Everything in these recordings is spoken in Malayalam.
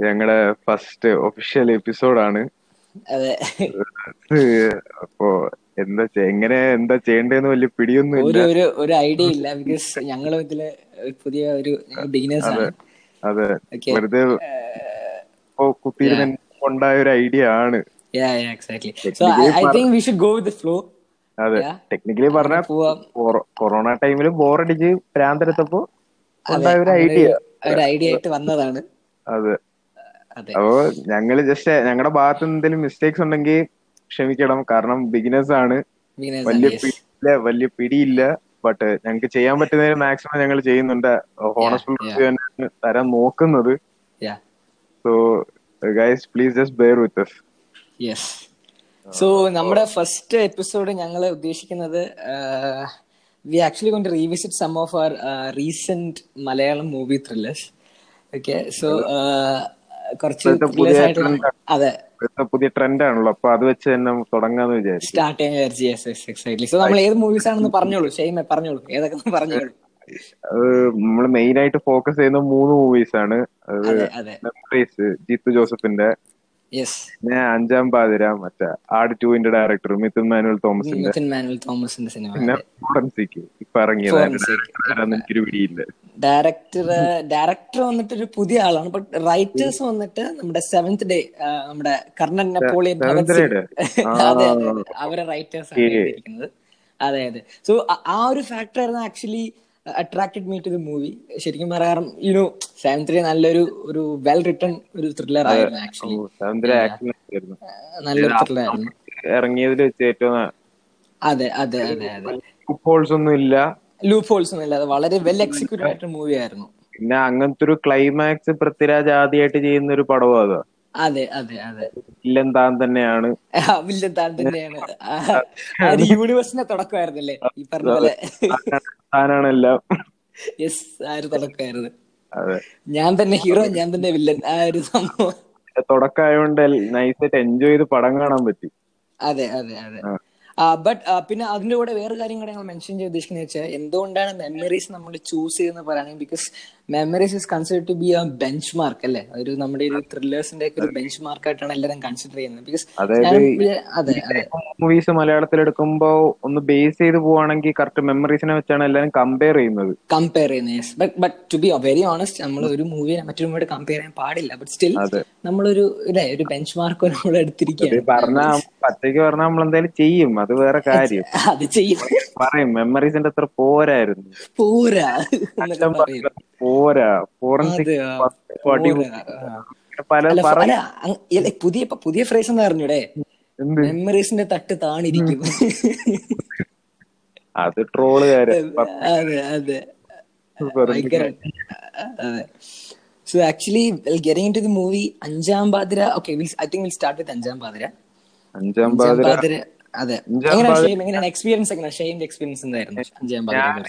ഞങ്ങളുടെ ഫസ്റ്റ് ഒഫീഷ്യൽ എപ്പിസോഡാണ് അപ്പോ എന്താ എങ്ങനെ എന്താ ചെയ്യണ്ടെന്ന് വലിയ പിടിയൊന്നും ഒരു ഒരു ഒരു ഐഡിയ ഇല്ല. ബിക്കോസ് ഞങ്ങൾ ഇതിൽ പുതിയ ഒരു ബിഗിനേഴ്സ് ആണ്. അതെ വെറുതെ കുത്തിയിരുന്ന് ഉണ്ടായ ഒരു ഐഡിയ ആണ്. അതെ. ടെക്നിക്കലി പറഞ്ഞാൽ കൊറോണ ടൈമിൽ ബോറടിച്ച് ഭ്രാന്തെടുത്തപ്പോ ഉണ്ടായ ഒരു ഐഡിയ ഒരു- ഐഡിയ ആയിട്ട് വന്നതാണ്. അതെ. അപ്പോ ഞങ്ങൾ ജസ്റ്റ് ഞങ്ങളുടെ ഭാഗത്ത് എന്തെങ്കിലും മിസ്റ്റേക്സ് ഉണ്ടെങ്കിൽ ക്ഷമിക്കണം. കാരണം ബിഗിനേഴ്സ് ആണ്. വലിയ പിടിയില്ല വലിയ പിടിയില്ല. ബട്ട് ഞങ്ങൾക്ക് ചെയ്യാൻ പറ്റുന്നതിന് മാക്സിമം ഞങ്ങൾ ചെയ്യുന്നുണ്ട്. ഹോണസ്ഫുൾ തരാൻ നോക്കുന്നത്. So guys please just bear with us. Yes so നമ്മുടെ ഫസ്റ്റ് എപ്പിസോഡ് ഞങ്ങൾ ഉദ്ദേശിക്കുന്നത് വി ആക്ച്വലി കൊണ്ട് revisit some of our recent Malayalam movie thrillers okay so കുറച്ച്. അതെ. പുതിയ ട്രെൻഡ് ആണല്ലോ. അപ്പൊ അത് വെച്ച് തന്നെ തുടങ്ങാന്ന് വിചാരിച്ചു സ്റ്റാർട്ട് ചെയ്യാൻ വിചാരിച്ചു. യെസ് സോ നമ്മൾ ഏത് മൂവീസ് ആണെന്ന് പറഞ്ഞോളൂ. ഷെയ്മ പറഞ്ഞോളൂ. ഏതൊക്കെ പറഞ്ഞോളൂ. നമ്മൾ മെയിൻ ആയിട്ട് ഫോക്കസ് ചെയ്യുന്ന മൂന്ന് മൂവീസ് ആണ്. മെമ്മറീസ് ജീത്തു ജോസഫിന്റെ പിന്നെ അഞ്ചാം പാതിര മറ്റേ ആട് ടുവിന്റെ ഡയറക്ടർ മിഥുൻ മാനുവൽ തോമസിന്റെ. മിഥുൻ മാനുവൽ തോമസിന്റെ സിനിമ പിന്നെ ഇപ്പൊ പിടിയില്ല. ഡയറക്ടർ ഡയറക്ടർ വന്നിട്ട് ഒരു പുതിയ ആളാണ്. ബട്ട് റൈറ്റേഴ്സ് വന്നിട്ട് നമ്മുടെ സെവന്ത് ഡേ നമ്മുടെ കർണൻ നെപ്പോളിയൻ അതെ. അവരെ റൈറ്റേഴ്സ് ആണ്. അതെ അതെ. സോ ആ ഒരു ഫാക്ടർ ആയിരുന്നു actually attracted me to the movie ശരിക്കും പറയാറും യുനോ സെവൻ ത്രീ നല്ലൊരു ഒരു വെൽ റിട്ടൺ ഒരു ത്രില്ലർ ആയിരുന്നു ആക്ച്വലി നല്ലൊരു ത്രില്ലർ ആയിരുന്നു. ഇറങ്ങിയതിൽ വെച്ച് ഏറ്റവും അതെ അതെ അതെ അതെ. ഒന്നും ഇല്ല. ലൂപ്പ് ഹോൾസ് ഒന്നും ഇല്ലാതെ വളരെ വെൽ എക്സിക്യൂട്ടഡ് ആയിട്ടൊരു മൂവി ആയിരുന്നു. പിന്നെ അങ്ങനത്തെ ഒരു ക്ലൈമാക്സ് പൃഥ്വിരാജ് ആദ്യമായിട്ട് ചെയ്യുന്ന ഒരു പടവും അത്. അതെ അതെ അതെ. വില്ലൻ താൻ തന്നെയാണ്. വില്ലൻ താൻ തന്നെയാണ്. ഒരു യൂണിവേഴ്സിന്റെ തുടക്കമായിരുന്നല്ലേ? ഈ പറഞ്ഞ പോലെ. താനാണെല്ലാം യെസ് ആ ഒരു തുടക്കമായിരുന്നു. ഞാൻ തന്നെ ഹീറോ ഞാൻ തന്നെ വില്ലൻ. ആ ഒരു സംഭവം. തുടക്കമായോണ്ട് നൈസായിട്ട് എൻജോയ് ചെയ്ത് പടം കാണാൻ പറ്റി. അതെ അതെ അതെ. ബട്ട് പിന്നെ അതിന്റെ കൂടെ വേറെ കാര്യം കൂടെ ഞങ്ങൾ മെൻഷൻ ചെയ്ത് ഉദ്ദേശിക്കുന്നത് വെച്ചാൽ എന്തുകൊണ്ടാണ് മെമ്മറീസ് നമ്മൾ ചൂസ് ചെയ്യുന്നത് പറയുകയാണെങ്കിൽ because memories is consider to be a benchmark അല്ലേ? ഒരു നമ്മുടെ ഒരു ത്രില്ലേഴ്സിന്റെ ഒക്കെ ഒരു ബെഞ്ച് മാർക്ക് ആയിട്ടാണ് എല്ലാവരും കൺസിഡർ ചെയ്യുന്നത്. ബിക്കോസ് മൂവീസ് മലയാളത്തിൽ എടുക്കുമ്പോ ഒന്ന് ബേസ് ചെയ്ത് പോവാണെങ്കിൽ കറക്റ്റ് മെമ്മറീസിനെ വെച്ചാണ് എല്ലാരും കമ്പയർ ചെയ്യുന്നത്. കമ്പയർ ചെയ്യുന്നത് but but to be very honest നമ്മൾ ഒരു മൂവിയെ മറ്റൊരു മൂവിയുടെ കമ്പയർ ചെയ്യാൻ പാടില്ല. But still. നമ്മളൊരു ഇല്ലേ ഒരു ബെഞ്ച് മാർക്ക് നമ്മൾ എടുത്തിരിക്കുകയാണ്. പറഞ്ഞ പച്ചയ്ക്ക് പറഞ്ഞാൽ നമ്മൾ എന്തായാലും ചെയ്യും. അത് വേറെ കാര്യം. അത് ചെയ്യും. പറയും മെമ്മറീസിന്റെ അത്ര പോരായിരുന്നു. പോരാ. പറയും. പോരാ. ഫോറൻസിക് പുതിയ പുതിയ ഫ്രേസ് എന്താ? പറഞ്ഞൂടെ മെമ്മറീസിന്റെ തട്ട് താണിരിക്കും. അത് ട്രോൾ അതെ അതെ so actually getting to the movie Anjaam Pathiraa. Okay I think will start with Anjaam Pathiraa. Anjaam പാതിര. അതെ. എങ്ങനെയാണ് എക്സ്പീരിയൻസ് എങ്ങനെയാണ് ഷെയ്മിന്റെ എക്സ്പീരിയൻസ് എന്തായിരുന്നു അഞ്ചാം പാതിര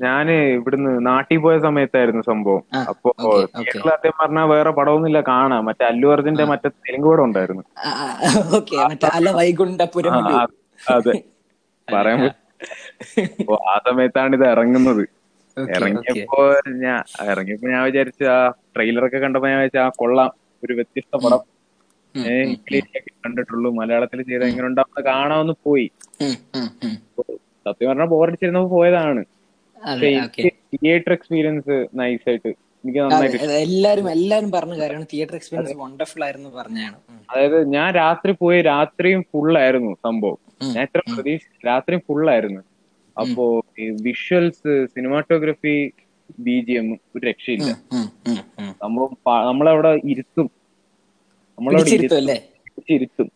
ഞാൻ ഇവിടുന്ന് നാട്ടിൽ പോയ സമയത്തായിരുന്നു സംഭവം. അപ്പൊ. തിയേറ്ററിൽ ആദ്യം പറഞ്ഞാൽ വേറെ പടമൊന്നുമില്ല കാണാം. മറ്റേ അല്ലു അർജുന്റെ മറ്റേ തെലുങ്ക് പടം ഉണ്ടായിരുന്നു. അതെ. പറയാൻ ആ സമയത്താണ് ഇത് ഇറങ്ങുന്നത്. ഇറങ്ങിയപ്പോ ഞാൻ ഇറങ്ങിയപ്പോ ഞാൻ വിചാരിച്ച ആ ട്രെയിലറൊക്കെ കണ്ടപ്പോ ഞാൻ വിചാരിച്ച ആ കൊള്ളാം. ഒരു വ്യത്യസ്ത പടം. ഇംഗ്ലീഷിലൊക്കെ കണ്ടിട്ടുള്ളൂ. മലയാളത്തിൽ ചെയ്ത എങ്ങനെ ഉണ്ടാവുന്ന കാണാമെന്ന് പോയി. സത്യം പറഞ്ഞാൽ ബോറടിച്ചിരുന്നപ്പോ പോയതാണ്. തിയേറ്റർ എക്സ്പീരിയൻസ് നൈസായിട്ട് എനിക്ക് അതെ നന്നായിട്ട് എല്ലാരും എല്ലാരും പറഞ്ഞ കാര്യമാണ്. തിയേറ്റർ എക്സ്പീരിയൻസ് വണ്ടർഫുൾ ആയിരുന്നു പറഞ്ഞാണ് അതായത് ഞാൻ രാത്രി പോയി രാത്രിയും ഫുൾ ആയിരുന്നു സംഭവം. ഞാൻ എത്ര പ്രതീക്ഷ രാത്രിയും ഫുള്ളായിരുന്നു അപ്പോ visuals cinematography B G M ഒരു രക്ഷയില്ല. സംഭവം നമ്മളവിടെ ഇരുത്തും. നമ്മളവിടെ ഇരുത്തും.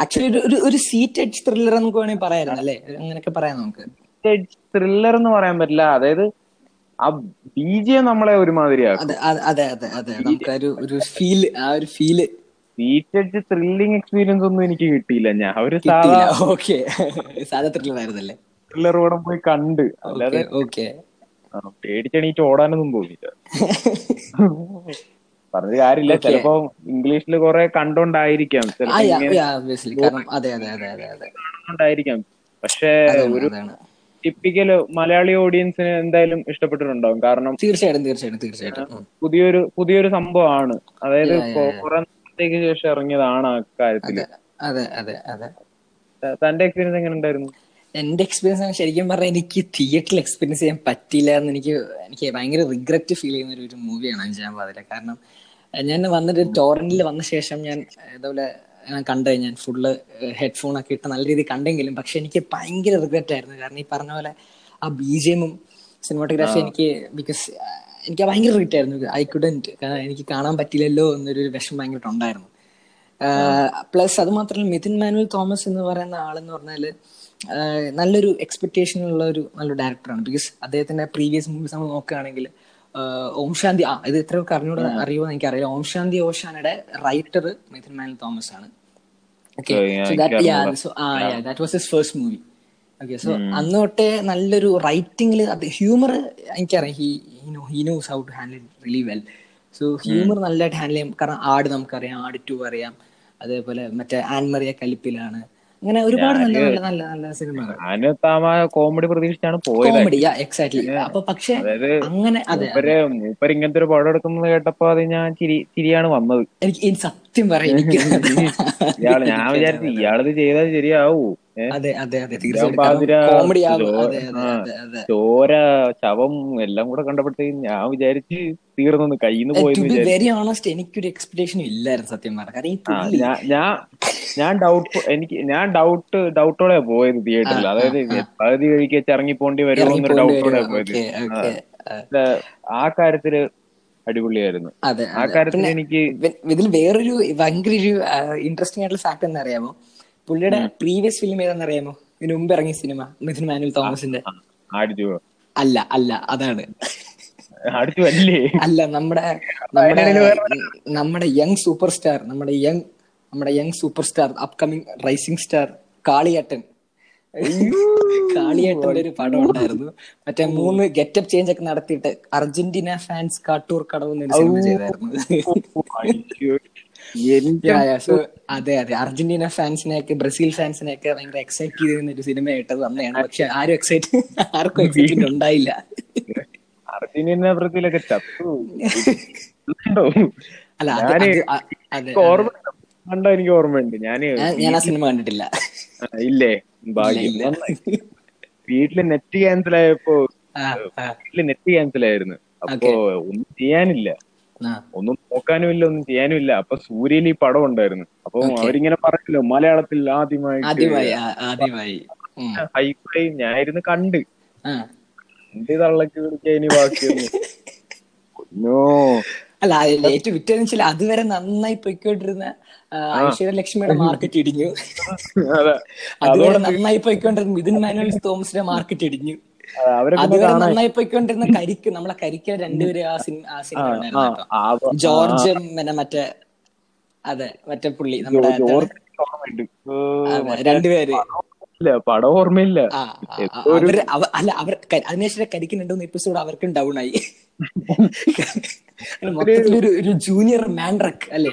ആക്ച്വലി ഒരു ഒരു- സീറ്റഡ് ത്രില്ലർ നമുക്ക് വേണമെങ്കിൽ പറയായിരുന്നു അല്ലേ? അങ്ങനെയൊക്കെ പറയാം നമുക്ക്. ത്രില്ലർ എന്ന് പറയാൻ പറ്റില്ല. അതായത് ആ ബി ജി എം നമ്മളെ ഒരുമാതിരിയാക്കും. സീറ്റഡ് ത്രില്ലിംഗ് എക്സ്പീരിയൻസ് ഒന്നും എനിക്ക് കിട്ടിയില്ല. ഞാൻ അവർ സാധാ ത്രില്ലർ പടം പോയി കണ്ട്. അല്ലാതെ പേടിച്ചെണീറ്റ് ഓടാനൊന്നും പോയില്ല പറഞ്ഞ കാര്യമില്ല. ചിലപ്പോ ഇംഗ്ലീഷിൽ കുറെ കണ്ടോണ്ടായിരിക്കാം. ചിലപ്പോ കണ്ടോണ്ടായിരിക്കാം. പക്ഷേ ഒരു ടിപ്പിക്കൽ മലയാളി ഓഡിയൻസിന് എന്തായാലും ഇഷ്ടപ്പെട്ടിട്ടുണ്ടാവും. കാരണം തീർച്ചയായിട്ടും തീർച്ചയായിട്ടും തീർച്ചയായിട്ടും. പുതിയൊരു പുതിയൊരു സംഭവമാണ്. അതായത് കുറെ നാളത്തേക്ക് ശേഷം ഇറങ്ങിയതാണ് ആ കാര്യത്തിൽ അതെ അതെ അതെ തന്റെ എക്സ്പീരിയൻസ് എങ്ങനെ ഉണ്ടായിരുന്നു? എന്റെ എക്സ്പീരിയൻസ് ശരിക്കും പറഞ്ഞാൽ എനിക്ക് തിയേറ്ററിൽ എക്സ്പീരിയൻസ് ചെയ്യാൻ പറ്റില്ല എന്ന് എനിക്ക് എനിക്ക് ഭയങ്കര റിഗ്രറ്റ് ഫീൽ ചെയ്യുന്ന ഒരു- മൂവിയാണ് അഞ്ചാം പാതിര കാരണം ഞാൻ വന്നിട്ട് ടോറന്റിൽ വന്ന ശേഷം ഞാൻ ഇതുപോലെ കണ്ടത് ഞാൻ ഫുള്ള് ഹെഡ്ഫോൺ ഒക്കെ ഇട്ട് നല്ല രീതിയിൽ കണ്ടെങ്കിലും പക്ഷെ എനിക്ക് ഭയങ്കര റിഗ്രറ്റ് ആയിരുന്നു. കാരണം ഈ പറഞ്ഞ പോലെ ആ ബി ജി എമ്മും സിനിമാറ്റോഗ്രാഫി എനിക്ക് ബിക്കോസ് എനിക്ക് ഭയങ്കര റിഗ്രറ്റ് ആയിരുന്നു. ഐ കുഡന്റ് എനിക്ക് കാണാൻ പറ്റില്ലല്ലോ എന്നൊരു വിഷം ഭയങ്കരമായിട്ട് ഉണ്ടായിരുന്നു. പ്ലസ് അത് മാത്രമല്ല മിഥുൻ മാനുവൽ തോമസ് എന്ന് പറയുന്ന ആളെന്ന് പറഞ്ഞാൽ ആഹ് നല്ലൊരു എക്സ്പെക്ടേഷൻ ഉള്ള ഒരു നല്ലൊരു ഡയറക്ടറാണ് ബിക്കോസ് അദ്ദേഹത്തിന്റെ പ്രീവിയസ് മൂവീസ് നമ്മൾ നോക്കുകയാണെങ്കിൽ ഓം ശാന്തി ആ ഇത് എത്ര അറിഞ്ഞൂടെ അറിയുമോ എനിക്കറിയില്ല. ഓം ശാന്തി ഓഷാനയുടെ റൈറ്റർ മിഥുൻ മാനുവൽ തോമസ് ആണ്. Okay So, yeah, so that yeah. So ah. Yeah that was his first movie okay so അന്ന് തൊട്ടേ നല്ലൊരു റൈറ്റിംഗിൽ അത് ഹ്യൂമർ എനിക്കറിയാം. He he knows how to handle really well so humour നല്ലതായിട്ട് ഹാൻഡിൽ ചെയ്യും. കാരണം ആട് നമുക്കറിയാം ആട് ടു അറിയാം. അതേപോലെ മറ്റേ ആൻമറിയ കലിപ്പിലാണ്. അങ്ങനെ ഒരുപാട് നല്ല നല്ല നല്ല നല്ല സിനിമകൾ ഞാൻ കോമഡി പ്രതീക്ഷിച്ചാണ് പോയത് കോമഡി എക്സാക്ട്ലി അപ്പൊ പക്ഷെ അങ്ങനെ അതെ മൂപ്പര് ഇങ്ങനത്തെ ഒരു പടം എടുക്കുന്നത് കേട്ടപ്പോ അത് ഞാൻ ചിരി ചിരിയാണ് വന്നത്. എനിക്ക് സത്യം പറയാം ഇയാൾ ഞാൻ വിചാരിച്ചു ഇയാളിത് ചെയ്താൽ ശരിയാവൂ. അതെ അതെ അതെ തീർച്ചയായിട്ടും. ചോര ശവം എല്ലാം കൂടെ കണ്ടപ്പോഴത്തേക്കും ഞാൻ വിചാരിച്ച് തീർന്നു കയ്യിന്ന് പോയെന്ന് വെരി ഓണസ്റ്റ് എനിക്കൊരു എക്സ്പെക്ടേഷൻ ഇല്ലായിരുന്നു സത്യം പറഞ്ഞാൽ ഞാൻ ഞാൻ ഡൗട്ട് എനിക്ക് ഞാൻ ഡൗട്ട് ഡൗട്ടോടെ പോയത് തിയേറ്ററിൽ അതായത്. പകുതി വഴിക്ക് ഇറങ്ങി പോണ്ടി വരുമോ എന്നൊരു ഡൗട്ടോടെ? പോയത്. ആ, കാര്യത്തിൽ അടിപൊളിയായിരുന്നു. ആ കാര്യത്തിൽ എനിക്ക് ഇതിൽ വേറൊരു ഭയങ്കര ഒരു ഇൻട്രസ്റ്റിംഗ് ആയിട്ടുള്ള ഫാക്ട് എന്താ അറിയാമോ പുള്ളിയുടെ പ്രീവിയസ് ഫിലിം ഏതാണെന്ന് അറിയാമോ ഇതിനു മുമ്പ് ഇറങ്ങിയ സിനിമ മിഥുൻ മാനുവൽ തോമസിന്റെ. അല്ല അല്ല അതാണ്. അല്ല? നമ്മുടെ നമ്മുടെ നമ്മുടെ യങ് സൂപ്പർ സ്റ്റാർ നമ്മുടെ യങ് നമ്മുടെ young super star upcoming rising star കാളിയേട്ടൻ. കാളിയേട്ടന്റെ ഒരു പടം ഉണ്ടായിരുന്നു. മറ്റേ മൂന്ന് ഗെറ്റപ്പ് ചേഞ്ച് ഒക്കെ നടത്തിയിട്ട് അർജന്റീന ഫാൻസ് കാട്ടൂർ കടവ് എന്നൊരു സിനിമ ചെയ്തായിരുന്നു. അതെ അതെ. അർജന്റീന ഫാൻസിനെയൊക്കെ ബ്രസീൽ ഫാൻസിനെയൊക്കെ ഭയങ്കര എക്സൈറ്റ് ചെയ്തിരുന്ന ഒരു സിനിമ ആയിട്ടത് അമ്മയാണ്. പക്ഷെ ആരും എക്സൈറ്റ് ആർക്കും എക്സൈറ്റ് ഉണ്ടായില്ല. അർജന്റീന ബ്രസീലൊക്കെ ചത്തു. അല്ല ഓർമ്മ കണ്ടോ എനിക്ക് ഓർമ്മയുണ്ട്. ഞാൻ- ഞാൻ ആ സിനിമ കണ്ടിട്ടില്ല. ഇല്ലേ? ഭാഗ്യം. വീട്ടിൽ നെറ്റ് ക്യാൻസൽ ആയപ്പോ വീട്ടിൽ നെറ്റ് ക്യാൻസൽ ആയിരുന്നു. അപ്പോ ഒന്നും ചെയ്യാനില്ല. ഒന്നും നോക്കാനും ഇല്ല ഒന്നും ചെയ്യാനും ഇല്ല. അപ്പൊ സൂര്യയിൽ ഈ പടം ഉണ്ടായിരുന്നു. അപ്പൊ. അവരിങ്ങനെ പറഞ്ഞല്ലോ മലയാളത്തിൽ ആദ്യമായി ആദ്യമായി. ഹൈഫൈ ഞാനിരുന്ന് കണ്ട്. എന്ത് തള്ളക്ക് വിളിക്കാൻ ഇനി ബാക്കിയൊന്നും? അല്ല ഏറ്റവും വിറ്റെന്ന് വെച്ചാൽ അതുവരെ നന്നായി പൊയ്ക്കൊണ്ടിരുന്ന ആ, ഐശ്വര്യ ലക്ഷ്മിയുടെ മാർക്കറ്റ് ഇടിഞ്ഞു. അതെ. അതുവരെ നന്നായി പോയിക്കൊണ്ടിരുന്ന മിഥുൻ മാനുവൽ തോമസിന്റെ മാർക്കറ്റ് ഇടിഞ്ഞു. നന്നായി പോയിക്കൊണ്ടിരുന്ന കരിക്ക് നമ്മളെ കരിക്ക് രണ്ടുപേരും ആ സിനിമ ജോർജും പിന്നെ മറ്റേ അതെ മറ്റേ പുള്ളി നമ്മുടെ രണ്ടുപേര് പടം ഓർമ്മയില്ല അവർ അല്ല അവർ അതിനുശേഷം കരിക്ക് രണ്ടു മൂന്ന് എപ്പിസോഡ് അവർക്കും ഡൗൺ ആയി മൊത്തത്തിലൊരു ഒരു ജൂനിയർ മാൻഡ്രക്ക് അല്ലേ.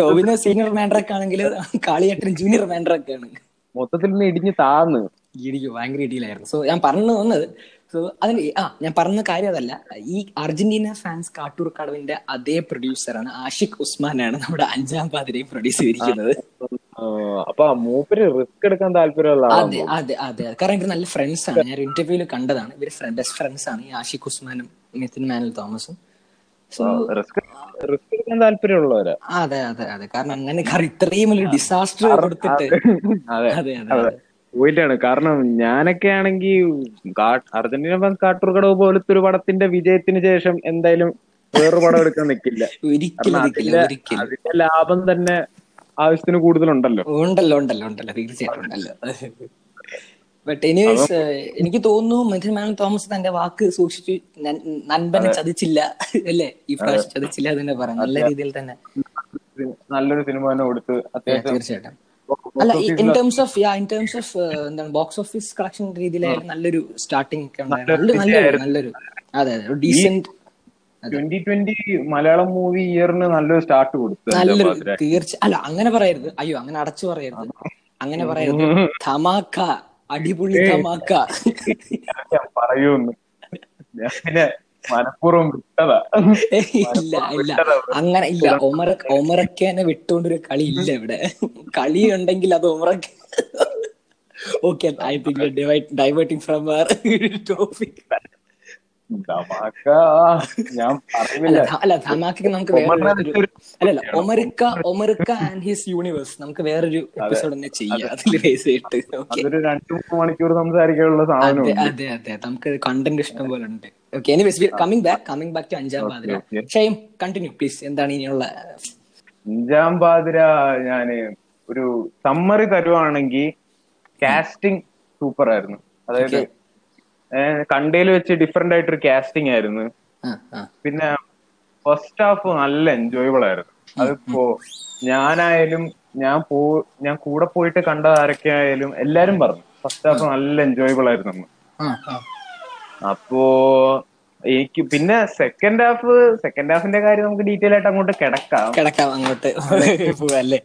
ടോവിനോ സീനിയർ മാൻഡ്രക്ക് ആണെങ്കിൽ കാളിയേട്ടൻ ജൂനിയർ മാൻഡ്രക്ക് ആണ് മൊത്തത്തിൽ ഇടിഞ്ഞ് താന്ന്. ഇടിക്കും ഭയങ്കര ഇടിയിലായിരുന്നു. സോ ഞാൻ പറഞ്ഞു വന്നത് സോ അതിന് ആ ഞാൻ പറഞ്ഞ കാര്യം അതല്ല. ഈ അർജന്റീന ഫാൻസ് കാട്ടൂർ കടവിന്റെ അതേ പ്രൊഡ്യൂസറാണ് ആഷിഖ് ഉസ്മാനാണ് നമ്മുടെ അഞ്ചാം പാതിരെ പ്രൊഡ്യൂസ് ചെയ്തിരിക്കുന്നത്. അപ്പൊ മൂപ്പര് റിസ്ക് എടുക്കാൻ താല്പര്യമുള്ള അതെ അതെ അതെ. കാരണം ഇവർ നല്ല ഫ്രണ്ട്സ് ആണ്. ഞാൻ ഇന്റർവ്യൂവിൽ കണ്ടതാണ്. ഇവർ ബെസ്റ്റ് ഫ്രണ്ട്സ് ആണ് ഈ ആഷിഖ് ഉസ്മാനും നിതിൻ മാനൽ തോമസും. റിസ്ക് റിസ്ക് എടുക്കാൻ താല്പര്യമുള്ളവരാ. അതെ അതെ അതെ. കാരണം അങ്ങനെ ഇത്രയും വലിയ ഡിസാസ്റ്റർ കൊടുത്തിട്ട്. അതെ അതെ. അതെ. പോയിട്ടാണ്. കാരണം ഞാനൊക്കെ ആണെങ്കിൽ അർജന്റീന ഫാൻസ് കാട്ടൂർക്കടവ് പോലത്തെ ഒരു പടത്തിന്റെ വിജയത്തിന് ശേഷം എന്തായാലും വേറൊരു പടം എടുക്കാൻ നിൽക്കില്ല അതിന്റെ ലാഭം തന്നെ ആവശ്യത്തിന് കൂടുതലുണ്ടല്ലോ. ഉണ്ടല്ലോ ഉണ്ടല്ലോ ഉണ്ടല്ലോ. തീർച്ചയായിട്ടും ഉണ്ടല്ലോ. ബട്ട് എനിവേസ് എനിക്ക് തോന്നുന്നു തോമസ് തന്റെ വാക്ക് സൂക്ഷിച്ചു നൻ- നൻപനെ ചതിച്ചില്ല അല്ലേ? ഈ പ്രാവശ്യം ചതിച്ചില്ല തന്നെ പറഞ്ഞു നല്ല രീതിയിൽ തന്നെ. നല്ലൊരു സിനിമ തന്നെ കൊടുത്ത് അത്യാവശ്യം തീർച്ചയായിട്ടും. അല്ല in terms of yeah in terms of എന്താണ് ബോക്സ് ഓഫീസ് കളക്ഷൻ രീതിയിലായിരുന്നു നല്ലൊരു സ്റ്റാർട്ടിംഗ് ഒക്കെ ഉണ്ടായിരുന്നു. നല്ല- നല്ലൊരു നല്ലൊരു അതെ അതെ decent twenty twenty Malayalam movie ഇയറിന് നല്ലൊരു സ്റ്റാർട്ട് കൊടുത്തു നല്ലൊരു. തീർച്ച അല്ല അങ്ങനെ പറയരുത്. അയ്യോ അങ്ങനെ അടച്ചു പറയരുത്. അങ്ങനെ പറയരുത്. ധമാക്ക അടിപൊളി. ധമാക്ക. പറയൂന്ന്. ഞാൻ മനഃപൂർവം വിട്ടതാ. ഇല്ല ഇല്ല. അങ്ങനെ ഇല്ല. ഒമറ ഒമറക്കേനെ വിട്ടുകൊണ്ടൊരു കളി ഇല്ല ഇവിടെ. കളി ഉണ്ടെങ്കിൽ അത് ഒമറക്ക okay I think diverting from topic Dhamaka ഞാൻ പറയുന്നില്ല അല്ല ധമാക്കയ്ക്ക് നമുക്ക് വേറെ അല്ലല്ല ഒമറിക്ക ഒമറിക്ക ആൻഡ് ഹിസ് യൂണിവേഴ്സ് നമുക്ക് വേറൊരു എപ്പിസോഡ് തന്നെ ചെയ്യാം. അതിൽ ബേസ് ചെയ്തിട്ട് അതൊരു രണ്ട് മൂന്ന് മണിക്കൂർ സംസാരിക്കാനുള്ള സാധനം അതെ അതെ നമുക്ക് കണ്ടന്റ് ഇഷ്ടം പോലെ ഉണ്ട്. Okay anyways coming back coming back to Anjaam Pathira. Shame continue please എന്താണ് ഇനിയുള്ള? അഞ്ചാം പാതിര ഞാൻ ഒരു സമ്മറി തരുവാണെങ്കിൽ കാസ്റ്റിംഗ് സൂപ്പർ ആയിരുന്നു. അതായത്. കണ്ടയിൽ വെച്ച് ഡിഫറെന്റ് ആയിട്ടൊരു കാസ്റ്റിംഗ് ആയിരുന്നു. പിന്നെ ഫസ്റ്റ് ഹാഫ് നല്ല എൻജോയബിൾ ആയിരുന്നു. അതിപ്പോ ഞാനായാലും ഞാൻ പോ ഞാൻ കൂടെ പോയിട്ട് കണ്ട ആരൊക്കെ ആയാലും എല്ലാരും പറഞ്ഞു. ഫസ്റ്റ് ഹാഫ് നല്ല എൻജോയബിൾ ആയിരുന്നു. അപ്പോ എനിക്ക് പിന്നെ സെക്കൻഡ് ഹാഫ് സെക്കൻഡ് ഹാഫിന്റെ കാര്യം നമുക്ക് ഡീറ്റെയിൽ ആയിട്ട് അങ്ങോട്ട് കിടക്കാം. കിടക്കാം അങ്ങോട്ട് പോവല്ലേ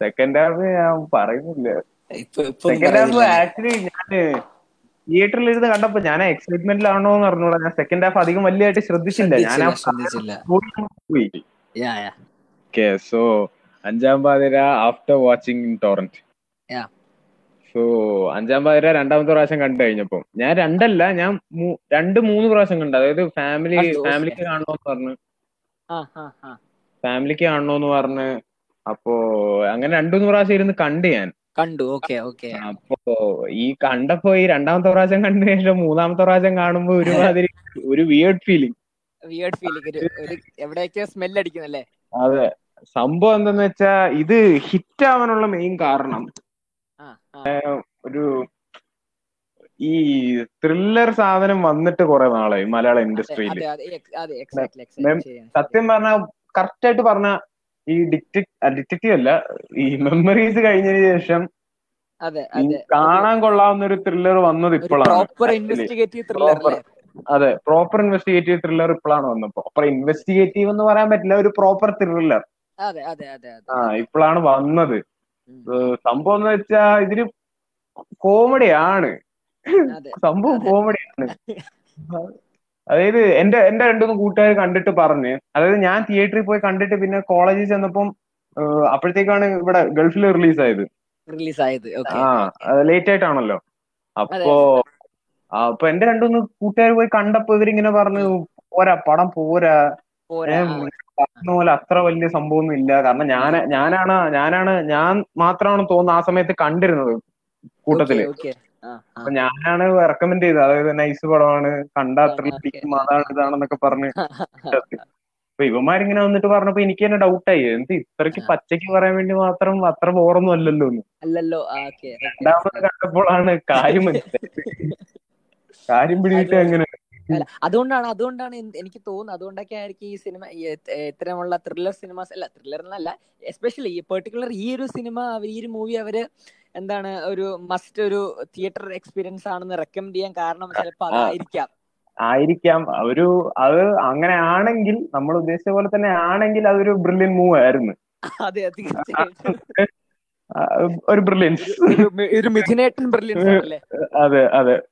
സെക്കൻഡ് ഹാഫ് ഞാൻ പറയുന്നില്ല. സെക്കൻഡ് ഹാഫ് ആക്ച്വലി ഞാൻ തിയേറ്ററിൽ ഇരുന്ന് കണ്ടപ്പോ ഞാൻ എക്സൈറ്റ്മെന്റിലാണോ എന്ന് പറഞ്ഞോളാം ഞാൻ സെക്കൻഡ് ഹാഫ് അധികം വലിയതായിട്ട് ശ്രദ്ധിച്ചില്ല. ഞാൻ so Anjaam Pathira after watching torrent so Anjaam Pathira രണ്ടാമത്തെ പ്രാവശ്യം കണ്ടു കഴിഞ്ഞപ്പോ. ഞാൻ രണ്ടല്ല ഞാൻ രണ്ട് മൂന്ന് പ്രാവശ്യം കണ്ടു. അതായത് ഫാമിലി ഫാമിലിക്ക് കാണണോന്ന് പറഞ്ഞു. ഫാമിലിക്ക് കാണണോന്ന് പറഞ്ഞ് അപ്പോ അങ്ങനെ രണ്ടു മൂന്ന് പ്രാവശ്യം ഇരുന്ന് കണ്ട് ഞാൻ. കണ്ടു. Okay okay. അപ്പോ ഈ കണ്ടപ്പോ ഈ രണ്ടാമത്തെ പ്രാവശ്യം കണ്ടു ശേഷം മൂന്നാമത്തെ പ്രാവശ്യം കാണുമ്പോ ഒരുമാതിരി ഒരു വിയേർഡ് ഫീലിംഗ് വിയേർഡ് ഫീലിംഗ് ഒരു എവിടെയൊക്കെ സ്മെൽ അടിക്കുന്നല്ലേ? അതെ. സംഭവം എന്തെന്ന് വെച്ചാ ഇത് ഹിറ്റ് ആവാനുള്ള മെയിൻ കാരണം. ഒരു ഈ ത്രില്ലർ സാധനം വന്നിട്ട് കുറെ നാളായി മലയാള ഇൻഡസ്ട്രിയിൽ സത്യം പറഞ്ഞ കറക്റ്റ് ആയിട്ട് പറഞ്ഞ ഈ ഡിറ്റക്റ്റീവ് അല്ല ഈ മെമ്മറീസ് കഴിഞ്ഞതിന് ശേഷം കാണാൻ കൊള്ളാവുന്ന ഒരു ത്രില്ലർ വന്നത് ഇപ്പോഴാണ് അതെ പ്രോപ്പർ ഇൻവെസ്റ്റിഗേറ്റീവ് ത്രില്ലർ ഇപ്പോഴാണ് വന്നത്. പ്രോപ്പർ ഇൻവെസ്റ്റിഗേറ്റീവ് എന്ന് പറയാൻ പറ്റില്ല ഒരു പ്രോപ്പർ ത്രില്ലർ ആ ഇപ്പോഴാണ് വന്നത്. സംഭവം എന്ന് വെച്ചാ ഇതിന് കോമഡിയാണ് സംഭവം കോമഡിയാണ് അതായത് എന്റെ എന്റെ രണ്ടുമൂന്ന് കൂട്ടുകാർ കണ്ടിട്ട് പറഞ്ഞ്. അതായത് ഞാൻ തിയേറ്ററിൽ പോയി കണ്ടിട്ട് പിന്നെ കോളേജിൽ ചെന്നപ്പം അപ്പോഴത്തേക്കാണ് ഇവിടെ ഗൾഫിൽ റിലീസ് ആയത്. റിലീസ് ആയത്. ആ ലേറ്റ് ആയിട്ടാണല്ലോ. അപ്പോ അപ്പൊ എന്റെ രണ്ടുമൂന്ന് കൂട്ടുകാർ പോയി കണ്ടപ്പോ ഇവരിങ്ങനെ പറഞ്ഞു പോരാ പടം പോരാ. പോലെ അത്ര വലിയ സംഭവമൊന്നും ഇല്ല. കാരണം ഞാൻ ഞാനാണ് ഞാനാണ് ഞാൻ മാത്രമാണ് തോന്നുന്നു ആ സമയത്ത് കണ്ടിരുന്നത് കൂട്ടത്തിൽ. അപ്പൊ ഞാനാണ് റെക്കമെൻഡ് ചെയ്തത്. അതായത് നൈസ് പടമാണ്. കണ്ട അത്ര. അതാണ് ഇതാണെന്നൊക്കെ പറഞ്ഞ് അപ്പൊ ഇവന്മാരിങ്ങനെ വന്നിട്ട് പറഞ്ഞപ്പോ എനിക്ക് തന്നെ ഡൗട്ടായി എന്ത് ഇത്രക്ക് പച്ചയ്ക്ക് പറയാൻ വേണ്ടി മാത്രം അത്ര ബോറൊന്നും അല്ലല്ലോ അല്ലല്ലോ. രണ്ടാമത് കണ്ടപ്പോഴാണ് കാര്യം മനസ്സിലായത്. കാര്യം പിടിയിട്ട് അങ്ങനെ അതുകൊണ്ടാണ് അതുകൊണ്ടാണ് എനിക്ക് തോന്നുന്നത്. അതുകൊണ്ടൊക്കെ ആയിരിക്കും ഈ സിനിമ ഇത്തരമുള്ള ത്രില്ലർ സിനിമാസ് അല്ല ത്രില്ലർ എന്നല്ല എസ്പെഷ്യലി ഈ പെർട്ടിക്കുലർ ഈ ഒരു സിനിമ ഈ ഒരു മൂവി അവർ എന്താണ് ഒരു മസ്റ്റ് ഒരു തിയേറ്റർ എക്സ്പീരിയൻസ് ആണെന്ന് റെക്കമെൻഡ് ചെയ്യാൻ കാരണം ചിലപ്പോൾ അതായിരിക്കാം. ആയിരിക്കാം. ഒരു അത് അങ്ങനെ ആണെങ്കിൽ നമ്മൾ ഉദ്ദേശിച്ച പോലെ തന്നെ ആണെങ്കിൽ അതൊരു ബ്രില്യൻ മൂവ് ആയിരുന്നു. അതെ ഒരു ബ്രില്യൻസ് ഒരു മിഥുനേട്ടൻ ബ്രില്യൻസ് ആണല്ലേ? അതെ അതെ.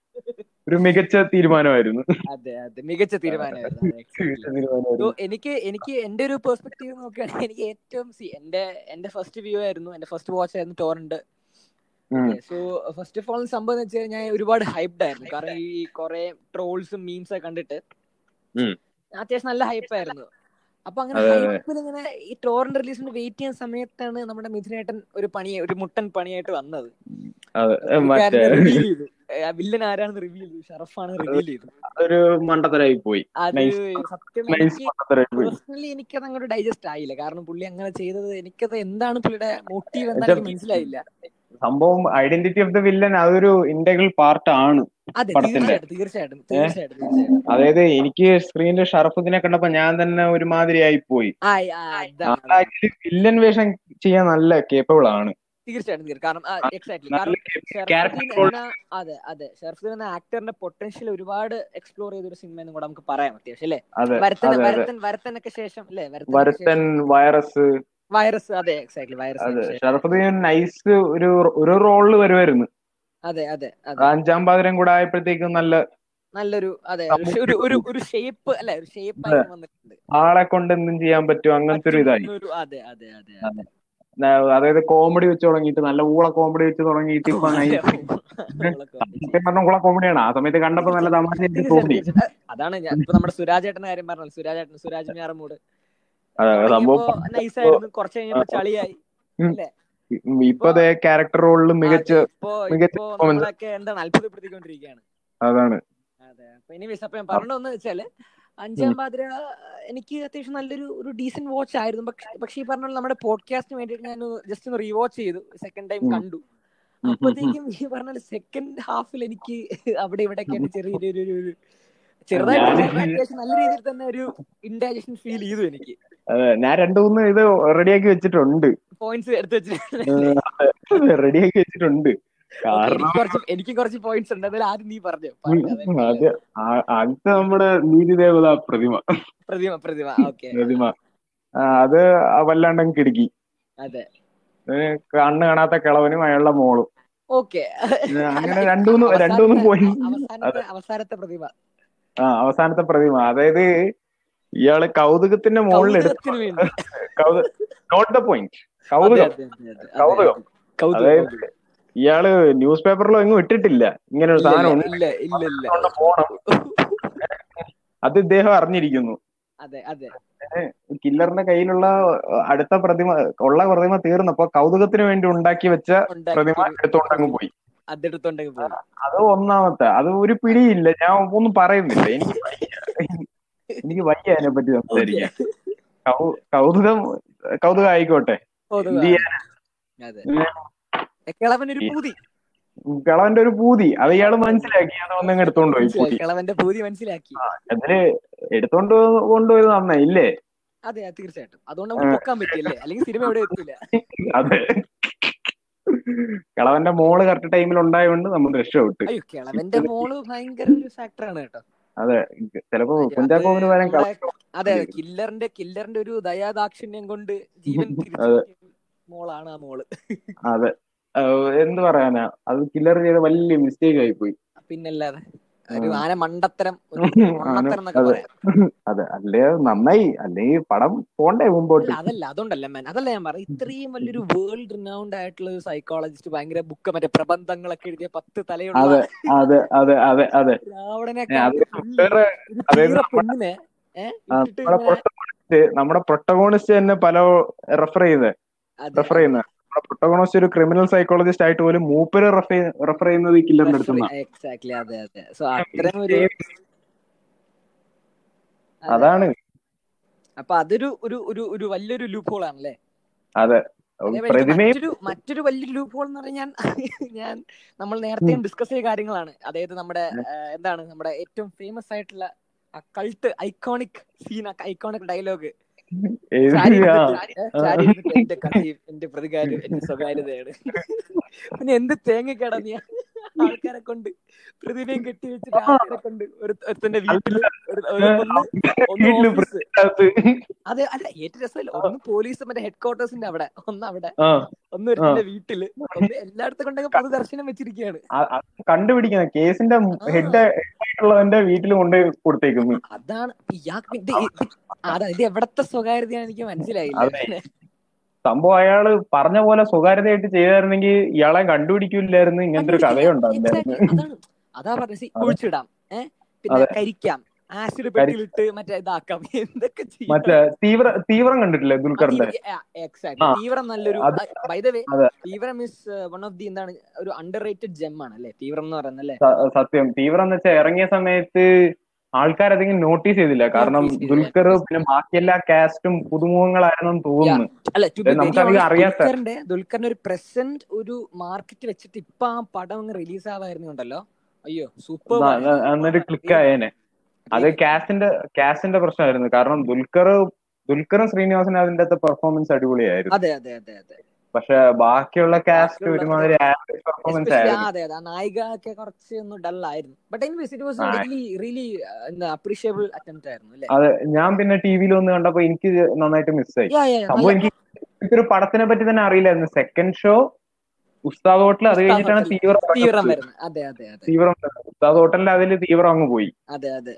ഒരു മികച്ച തീരുമാനമായിരുന്നു. അതെ അതെ. മികച്ച തീരുമാനമായിരുന്നു. എനിക്ക് എനിക്ക് എന്റെ ഒരു പെർസ്പെക്ടീവ് നോക്കുകയാണെങ്കിൽ എനിക്ക് ഏറ്റവും എന്റെ എന്റെ ഫസ്റ്റ് വ്യൂ ആയിരുന്നു. എന്റെ ഫസ്റ്റ് വാച്ച് ആയിരുന്നു torrent. So first of all സംഭവം എന്ന് വെച്ചാൽ ഞാൻ ഒരുപാട് ഹൈപ്ഡ് ആയിരുന്നു. കാരണം ഈ കുറെ ട്രോൾസും മീംസ് ഒക്കെ കണ്ടിട്ട്. അത്യാവശ്യം നല്ല ഹൈപ്പ് ആയിരുന്നു. അപ്പൊ അങ്ങനെ. ഹൈപ്പിൽ ഇങ്ങനെ ഈ ടോറിന്റെ റിലീസിന് വെയിറ്റ് ചെയ്യുന്ന സമയത്താണ് നമ്മുടെ മിഥുനേട്ടൻ ഒരു പണി ഒരു മുട്ടൻ പണിയായിട്ട് വന്നത്. റിവീൽ ചെയ്തു. വില്ലൻ ആരാണെന്ന് റിവീൽ ചെയ്തു. ഷറഫാണ് റിവീൽ ചെയ്തത് മണ്ടത്തരായി പോയി. അത്. സത്യം പേഴ്സണലി എനിക്കത് അങ്ങോട്ട് ഡൈജസ്റ്റ് ആയില്ല. കാരണം പുള്ളി അങ്ങനെ ചെയ്തത് എനിക്കത് എന്താണ് പുള്ളിയുടെ മോട്ടീവ് എന്താണെന്ന് മനസ്സിലായില്ല. സംഭവം ഐഡന്റിറ്റി ഓഫ് ദ വില്ലൻ അതൊരു ഇന്റഗ്രൽ പാർട്ട് ആണ് പടത്തിന്റെ. അതായത് എനിക്ക് സ്ക്രീനിൽ ഷറഫുദ്ദീനെ കണ്ടപ്പോ ഞാൻ തന്നെ ഒരുമാതിരി ആയി പോയി. ആക്ച്വലി വില്ലൻ വേഷം ചെയ്യാൻ നല്ല കേപ്പബിൾ ആണ്. തീർച്ചയായിട്ടും കാരണം എക്സാക്ട്ലി അതെ അതെ. ഷർഫുദ്ദീൻ എന്ന ആക്ടറിന്റെ പൊട്ടൻഷ്യൽ ഒരുപാട് എക്സ്പ്ലോർ ചെയ്ത ഒരു സിനിമ എന്ന് കൂടെ നമുക്ക് പറയാം അത്യാവശ്യം അല്ലേ? വരത്തൻ വരത്തൻ വരത്തനൊക്കെ ശേഷം അല്ലേ? വരത്തൻ വൈറസ് വൈറസ് അതെ എക്സാക്ട്ലി അതെ. വൈറസ് ഷറഫുദ്ദീൻ നൈസ് ഒരു ഒരു റോളിൽ വരുമായിരുന്നു അതെ അതെ അതെ. അഞ്ചാം പാതിരം കൂടെ ആയപ്പോഴത്തേക്കും നല്ല നല്ലൊരു അതെ ഒരു- ഒരു ഒരു ഷേപ്പ് അല്ലെ ഒരു ഷേപ്പ് വന്നിട്ടുണ്ട്. ആളെ കൊണ്ട് എന്തും ചെയ്യാൻ പറ്റും അങ്ങനത്തെ ഒരു ഇതായി. അതെ അതെ അതെ അതെ. അതായത് കോമഡി വെച്ച് തുടങ്ങിയിട്ട് നല്ല ഊള കോമഡി വെച്ച് തുടങ്ങിയിട്ട് ഇപ്പൊ പറഞ്ഞ ഊള കോമഡിയാണ് ആ സമയത്ത് കണ്ടപ്പോ നല്ല തമാശ തോന്നി. അതാണ് ഞാൻ ഇപ്പൊ നമ്മുടെ സുരാജേട്ടന്റെ കാര്യം പറഞ്ഞു സുരാജേട്ടൻ സുരാജ് ഞാറമൂട് നൈസായിരുന്നു കുറച്ച് കഴിഞ്ഞപ്പോ ചളിയായി. ഇപ്പൊ ക്യാരക്ടർ റോളിൽ മികച്ച മികച്ച എന്താണ് അത്ഭുതപ്പെടുത്തിക്കൊണ്ടിരിക്കുകയാണ് അതാണ്. പറഞ്ഞതെന്ന് വെച്ചാൽ അഞ്ചാം പാതിര എനിക്ക് അത്യാവശ്യം നല്ലൊരു ഒരു ഡീസന്റ് വാച്ച് ആയിരുന്നു. പക്ഷെ പക്ഷേ ഈ പറഞ്ഞ നമ്മുടെ പോഡ്കാസ്റ്റിന് വേണ്ടിയിട്ട് ഞാൻ ജസ്റ്റ് ഒന്ന് റീവാച്ച് ചെയ്തു. സെക്കൻഡ് ടൈം കണ്ടു. അപ്പോഴത്തേക്കും ഈ പറഞ്ഞ സെക്കൻഡ് ഹാഫിൽ എനിക്ക് അവിടെ ഇവിടെ ഒക്കെ ചെറിയൊരു ചെറുതായിട്ട് നല്ല രീതിയിൽ തന്നെ ഒരു ഇൻഡൈജഷൻ ഫീൽ ചെയ്തു എനിക്ക്. അതെ ഞാൻ രണ്ടു മൂന്ന് ഇത് റെഡിയാക്കി വെച്ചിട്ടുണ്ട്. പോയിന്റ്സ് എടുത്ത് വെച്ചിട്ടുണ്ട്. റെഡിയാക്കി വെച്ചിട്ടുണ്ട്. എനിക്ക് കുറച്ച് പോയിന്റ്സ് ഉണ്ട്. എന്നാലും ആദ്യം നീ പറഞ്ഞു. അടുത്ത നമ്മുടെ നീതി ദേവത പ്രതിമ. പ്രതിമ പ്രതിമ പ്രതിമ. അത് വല്ലാണ്ടങ്ങ് കിടുക്കി. അതെ. കണ്ണ് കാണാത്ത കിളവനും അയാളുടെ മോളും. ഓക്കെ. അങ്ങനെ രണ്ടു മൂന്ന് രണ്ടൂന്ന് പോയി പോയിന്റ് അവസാനത്തെ പ്രതിമ. ആ അവസാനത്തെ പ്രതിമ. അതായത് ഇയാൾ കൗതുകത്തിന്റെ മുകളിൽ എടുത്ത് നോട്ട് ദ പോയിന്റ് കൗതുകം. കൗതുകം. അതായത് ഇയാൾ ന്യൂസ് പേപ്പറിലോ എങ്ങും ഇട്ടിട്ടില്ല. ഇങ്ങനെ ഒരു സാധനം ഉണ്ട്. പോണം. അത് ഇദ്ദേഹം അറിഞ്ഞിരിക്കുന്നു. കില്ലറിന്റെ കയ്യിലുള്ള അടുത്ത പ്രതിമ ഉള്ള പ്രതിമ തീർന്നപ്പോ കൗതുകത്തിന് വേണ്ടി ഉണ്ടാക്കി വെച്ച പ്രതിമ എടുത്തോണ്ടങ്ങ് പോയി. അതെടുത്തോണ്ടെങ്കിൽ അത് ഒന്നാമത്തെ അത് ഒരു പിടിയില്ല. ഞാൻ ഒന്നും പറയുന്നില്ല. എനിക്ക് എനിക്ക് വയ്യ അതിനെ പറ്റി സംസാരിക്കാൻ കൗ- കൗതുകം കൗതുകം. ആയിക്കോട്ടെ കിളവന്റെ ഒരു പൂതി. അത് ഇയാൾ മനസ്സിലാക്കി. അത് ഒന്നങ്ങ് എടുത്തോണ്ട് പോയി. പൂതി. കിളവന്റെ പൂതി മനസ്സിലാക്കി. അതിൽ എടുത്തോണ്ട് കൊണ്ടുപോയത് നന്നായി ഇല്ലേ? അതെ, തീർച്ചയായിട്ടും. അതുകൊണ്ട് നമുക്ക് പൊക്കാൻ പറ്റിയല്ലേ? അല്ലെങ്കിൽ സിനിമ എവിടെ എത്തില്ല അതെ. കിളവന്റെ മോൾ കറക്റ്റ് ടൈമിൽ ഉണ്ടായതുകൊണ്ട് നമ്മൾ രക്ഷപ്പെട്ടു കിളവന്റെ മോൾ ഭയങ്കര ഒരു ഫാക്ടറാണ് കേട്ടോ. അതെ ചിലപ്പോ കുഞ്ചാക്കോവിന് വരാൻ അതെ കില്ലറിന്റെ കില്ലറിന്റെ ഒരു ദയാദാക്ഷിണ്യം കൊണ്ട് ജീവൻ മോളാണ് ആ മോൾ. അതെ. എന്ത് പറയാനാ? അത് കില്ലർ ചെയ്ത വലിയ മിസ്റ്റേക്ക് ആയി പോയി. പിന്നല്ലാതെ. ഒരു ആന മണ്ടത്തരം അതെ. അല്ലേ? നന്നായി. അല്ലേ? പടം പോണ്ടേ മുമ്പോട്ട്? അതല്ല അതുകൊണ്ടല്ല മാൻ. അതല്ല ഞാൻ പറയാം ഇത്രയും വലിയൊരു വേൾഡ് റിനൗണ്ട് ആയിട്ടുള്ള ഒരു സൈക്കോളജിസ്റ്റ് ഭയങ്കര ബുക്ക് മറ്റേ പ്രബന്ധങ്ങളൊക്കെ എഴുതിയ പത്ത് തലയുള്ള അതെ അതെ അതെ അതെ രാവണനെ പെണ്ണിനെ നമ്മുടെ പ്രൊട്ടഗോണിസ്റ്റ് തന്നെ പല റെഫർ ചെയ്ത് റെഫർ ചെയ്യുന്നത് നമ്മുടെ പ്രൊട്ടഗോണിസ്റ്റ് ഒരു ക്രിമിനൽ സൈക്കോളജിസ്റ്റ് ആയിട്ട് പോലും മൂപ്പര് റെഫർ ചെയ്യുന്നത് ഈ കില്ലറിന്റെ അടുത്തുനിന്നാണ് എക്സാക്ട്ലി അതെ അതെ. സോ അത്തരം ഒരു അതാണ്. അപ്പൊ അതൊരു ഒരു ഒരു ഒരു വലിയൊരു ലൂപ്പ് ഹോൾ ആണല്ലേ? അതെ. മറ്റൊരു മറ്റൊരു വലിയൊരു ലൂപ്പ് ഹോൾ എന്ന് പറഞ്ഞാൽ ഞാൻ ഞാൻ നമ്മൾ നേരത്തെ ഡിസ്കസ് ചെയ്ത കാര്യങ്ങളാണ്. അതായത് നമ്മുടെ എന്താണ് നമ്മുടെ ഏറ്റവും ഫേമസ് ആയിട്ടുള്ള cult iconic scene iconic dialogue എന്റെ പ്രതികാരം എന്റെ സ്വകാര്യതയാണ്. പിന്നെ എന്ത് തേങ്ങ നീ? ആൾക്കാരെ കൊണ്ട് പ്രതിമയും കെട്ടി വെച്ചിട്ട് ആൾക്കാരെ കൊണ്ട് ഒരു ഒരുത്തന്റെ വീട്ടിൽ അതെ അല്ല ഏറ്റവും രസമല്ല? ഒന്ന് പോലീസ് മറ്റേ ഹെഡ് ക്വാർട്ടേഴ്സിന്റെ അവിടെ ഒന്ന് അവിടെ. ഒന്ന് ഒരുത്തന്റെ വീട്ടിൽ. ഒന്ന് എല്ലായിടത്തും കൊണ്ടൊക്കെ പൊതുദർശനം വെച്ചിരിക്കുകയാണ്. കണ്ടുപിടിക്കുന്ന കേസിന്റെ ഹെഡ് ആയിട്ടുള്ളവന്റെ വീട്ടിൽ കൊണ്ട് കൊടുത്തേക്കുന്നു. അതാണ് ഇയാൾക്ക് ഇത് ഇത് എവിടത്തെ സ്വകാര്യതയാണ് എനിക്ക് മനസ്സിലായില്ല. സംഭവം അയാൾ പറഞ്ഞ പോലെ സ്വകാര്യതയായിട്ട് ചെയ്തായിരുന്നെങ്കിൽ ഇയാളെ കണ്ടുപിടിക്കില്ലായിരുന്നു ഇങ്ങനത്തെ ഒരു കഥയുണ്ടാവില്ലായിരുന്നു. അതാ പറഞ്ഞ കുഴിച്ചിടാം. പിന്നെ കരിക്കാം. ആസിഡ് പെട്ടിലിട്ട് മറ്റേ ഇതാക്കാം. എന്തൊക്കെ മറ്റേ തീവ്ര തീവ്രം കണ്ടിട്ടില്ലേ ദുൽഖറിന്റെ എക്സാക്ട് തീവ്രം നല്ലൊരു by the way. Theevram is one of the എന്താണ് ഒരു അണ്ടർ റേറ്റഡ് ജെം ആണ് അല്ലേ തീവ്രം എന്ന് പറയുന്നത് സത്യം. തീവ്രം എന്ന് വെച്ചാൽ ഇറങ്ങിയ സമയത്ത് ആൾക്കാരധികം നോട്ടീസ് ചെയ്തില്ല. കാരണം ദുൽഖർ പിന്നെ ബാക്കി എല്ലാ കാസ്റ്റും പുതുമുഖങ്ങളായിരുന്നു തോന്നുന്നു. നമുക്കധികം അറിയാത്ത- ദുൽഖറിന്റെ ഒരു പ്രസന്റ് ഒരു മാർക്കറ്റ് വെച്ചിട്ട് ഇപ്പൊ ആ പടം അങ്ങ് റിലീസ് ആവായിരുന്നുണ്ടല്ലോ അയ്യോ സൂപ്പർ ന- ക്ലിക്ക് ആയേനെ. അത് കാസ്റ്റിന്റെ കാസ്റ്റിന്റെ പ്രശ്നമായിരുന്നു. കാരണം ദുൽഖർ ദുൽഖറും ശ്രീനിവാസനും അതിന്റെ അകത്ത് പെർഫോമൻസ് അടിപൊളിയായിരുന്നു. അതെ അതെ അതെ അതെ. പക്ഷെ ബാക്കിയുള്ള കാസ്റ്റ് ഒരുമാതിരി പെർഫോമൻസ് ആയിരുന്നു. നായിക ഒക്കെ കുറച്ച് ഒന്ന് ഡൾ ആയിരുന്നു. But anyways it was really really എന്താ അപ്രീഷിയബിൾ അറ്റംപ്റ്റ് ആയിരുന്നു അല്ലേ? അത് ഞാൻ പിന്നെ ടി വിയിൽ ഒന്ന് കണ്ടപ്പോ എനിക്ക് നന്നായിട്ട് മിസ്സായി സംഭവം എനിക്ക് ഒരു പടത്തിനെ പറ്റി തന്നെ അറിയില്ലായിരുന്നു. സെക്കൻഡ് ഷോ ഉസ്താദ് ഹോട്ടൽ അത് കഴിഞ്ഞിട്ടാണ് തീവ്രം തീവ്രം ഉസ്താദ് ഹോട്ടലിന്റെ അതിൽ തീവ്രം അങ്ങ് പോയി. അതെ അതെ.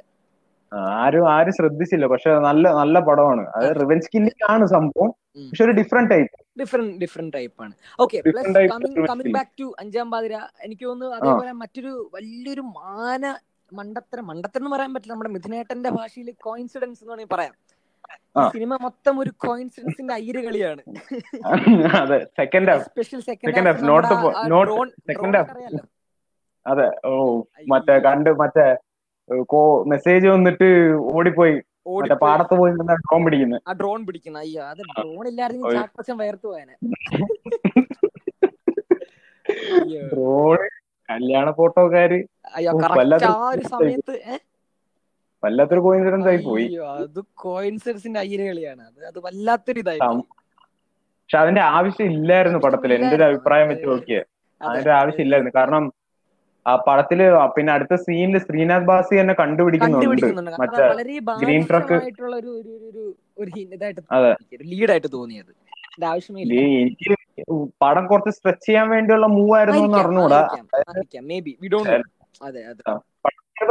ആരും ആരും ശ്രദ്ധിച്ചില്ല. പക്ഷെ നല്ല നല്ല പടമാണ്. അത്. റിവെഞ്ച് കില്ലിംഗ് ആണ് സംഭവം. പക്ഷെ ഒരു different type different different type ആണ്. Okay plus coming coming. Back to Anjaam Pathira എനിക്ക് തോന്നുന്നു അതേപോലെ മറ്റൊരു വലിയൊരു മാന മണ്ടത്തരം മണ്ടത്തരം എന്ന് പറയാൻ പറ്റില്ല. നമ്മുടെ മിഥുനേട്ടന്റെ ഭാഷയിൽ കോയിൻസിഡൻസ് എന്ന് വേണമെങ്കിൽ പറയാം. സിനിമ മൊത്തം ഒരു കോയിൻസിഡൻസിന്റെ അയ്യര് കളിയാണ്. അതെ സെക്കൻഡ് ഹാഫ് അതെ ഓ മറ്റേ. കണ്ട് മറ്റേ കോ മെസ്സേജ് വന്നിട്ട് ഓടിപ്പോയി. പാടത്ത് പോയി ഡ്രോൺ പിടിക്കുന്നത് ആ ഡ്രോൺ പിടിക്കുന്ന. അയ്യോ അത് ഡ്രോൺ ഇല്ലായിരുന്നു. ചാക്കോച്ചൻ വയർത്തു പോയനെ. ഡ്രോൺ കല്യാണ ഫോട്ടോക്കാര് വല്ലാത്തൊരു കോയിൻസിഡൻസ് ആയി. പോയി. അത് കോയിൻസിഡൻസിന്റെ അയ്യര് കളിയാണ് അത് അത് വല്ലാത്തൊരു ഇതായി പക്ഷെ അതിന്റെ ആവശ്യം ഇല്ലായിരുന്നു പടത്തിൽ എന്റെ ഒരു അഭിപ്രായം വെച്ച് നോക്കിയ. നോക്കിയേ അതിന്റെ ആവശ്യം ഇല്ലായിരുന്നു. കാരണം ആ പടത്തിൽ പിന്നെ അടുത്ത സീനിൽ ശ്രീനാഥ് ബാസി തന്നെ കണ്ടുപിടിക്കുന്നുണ്ട്. മറ്റേ അതെ. ലീഡായിട്ട് തോന്നിയത്. ഇല്ല. ഈ എനിക്ക് പടം കുറച്ച് സ്ട്രെച്ച് ചെയ്യാൻ വേണ്ടിയുള്ള മൂവ് ആയിരുന്നു എന്ന് അറിഞ്ഞൂടാ.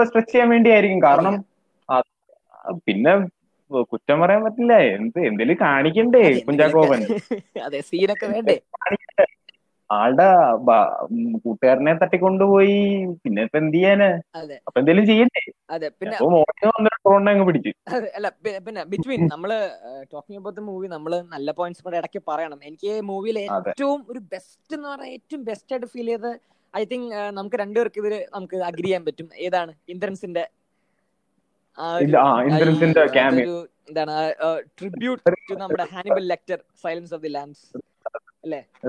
സ്ട്രെച്ച് ചെയ്യാൻ വേണ്ടിയായിരിക്കും. കാരണം പിന്നെ കുറ്റം പറയാൻ പറ്റില്ല. എന്ത് എന്തേലും കാണിക്കണ്ടേ കുഞ്ചാക്കോപൻ അതെ സീനൊക്കെ വേണ്ടേ? ആളുടെ കൂട്ടുകാരനെ തട്ടിക്കൊണ്ടുപോയി. പിന്നെ ഇപ്പൊ എന്ത് ചെയ്യാന്? അപ്പൊ എന്തേലും ചെയ്യണ്ടേ? അതെ പിന്നെ അങ്ങ് പിടിച്ചു. അല്ല പിന്നെ ബിറ്റ്വീൻ നമ്മൾ ടോക്കിംഗ് അബൌട്ട് മൂവി നമ്മൾ നല്ല പോയിന്റ്സ് കൂടെ ഇടയ്ക്ക് പറയണം. എനിക്ക് മൂവിയിൽ. ഏറ്റവും ഒരു ബെസ്റ്റ് എന്ന് പറഞ്ഞാൽ ഏറ്റവും ബെസ്റ്റ് ആയിട്ട് ഫീൽ ചെയ്ത് ഐ തിങ്ക് നമുക്ക് രണ്ടുപേർക്ക് ഇതിൽ നമുക്ക് അഗ്രി ചെയ്യാൻ പറ്റും. ഏതാണ്? ഇന്ദ്രൻസിന്റെ എന്താണ് ട്രിബ്യൂട്ട് ടു നമ്മുടെ Hannibal Lecter silence of the lambs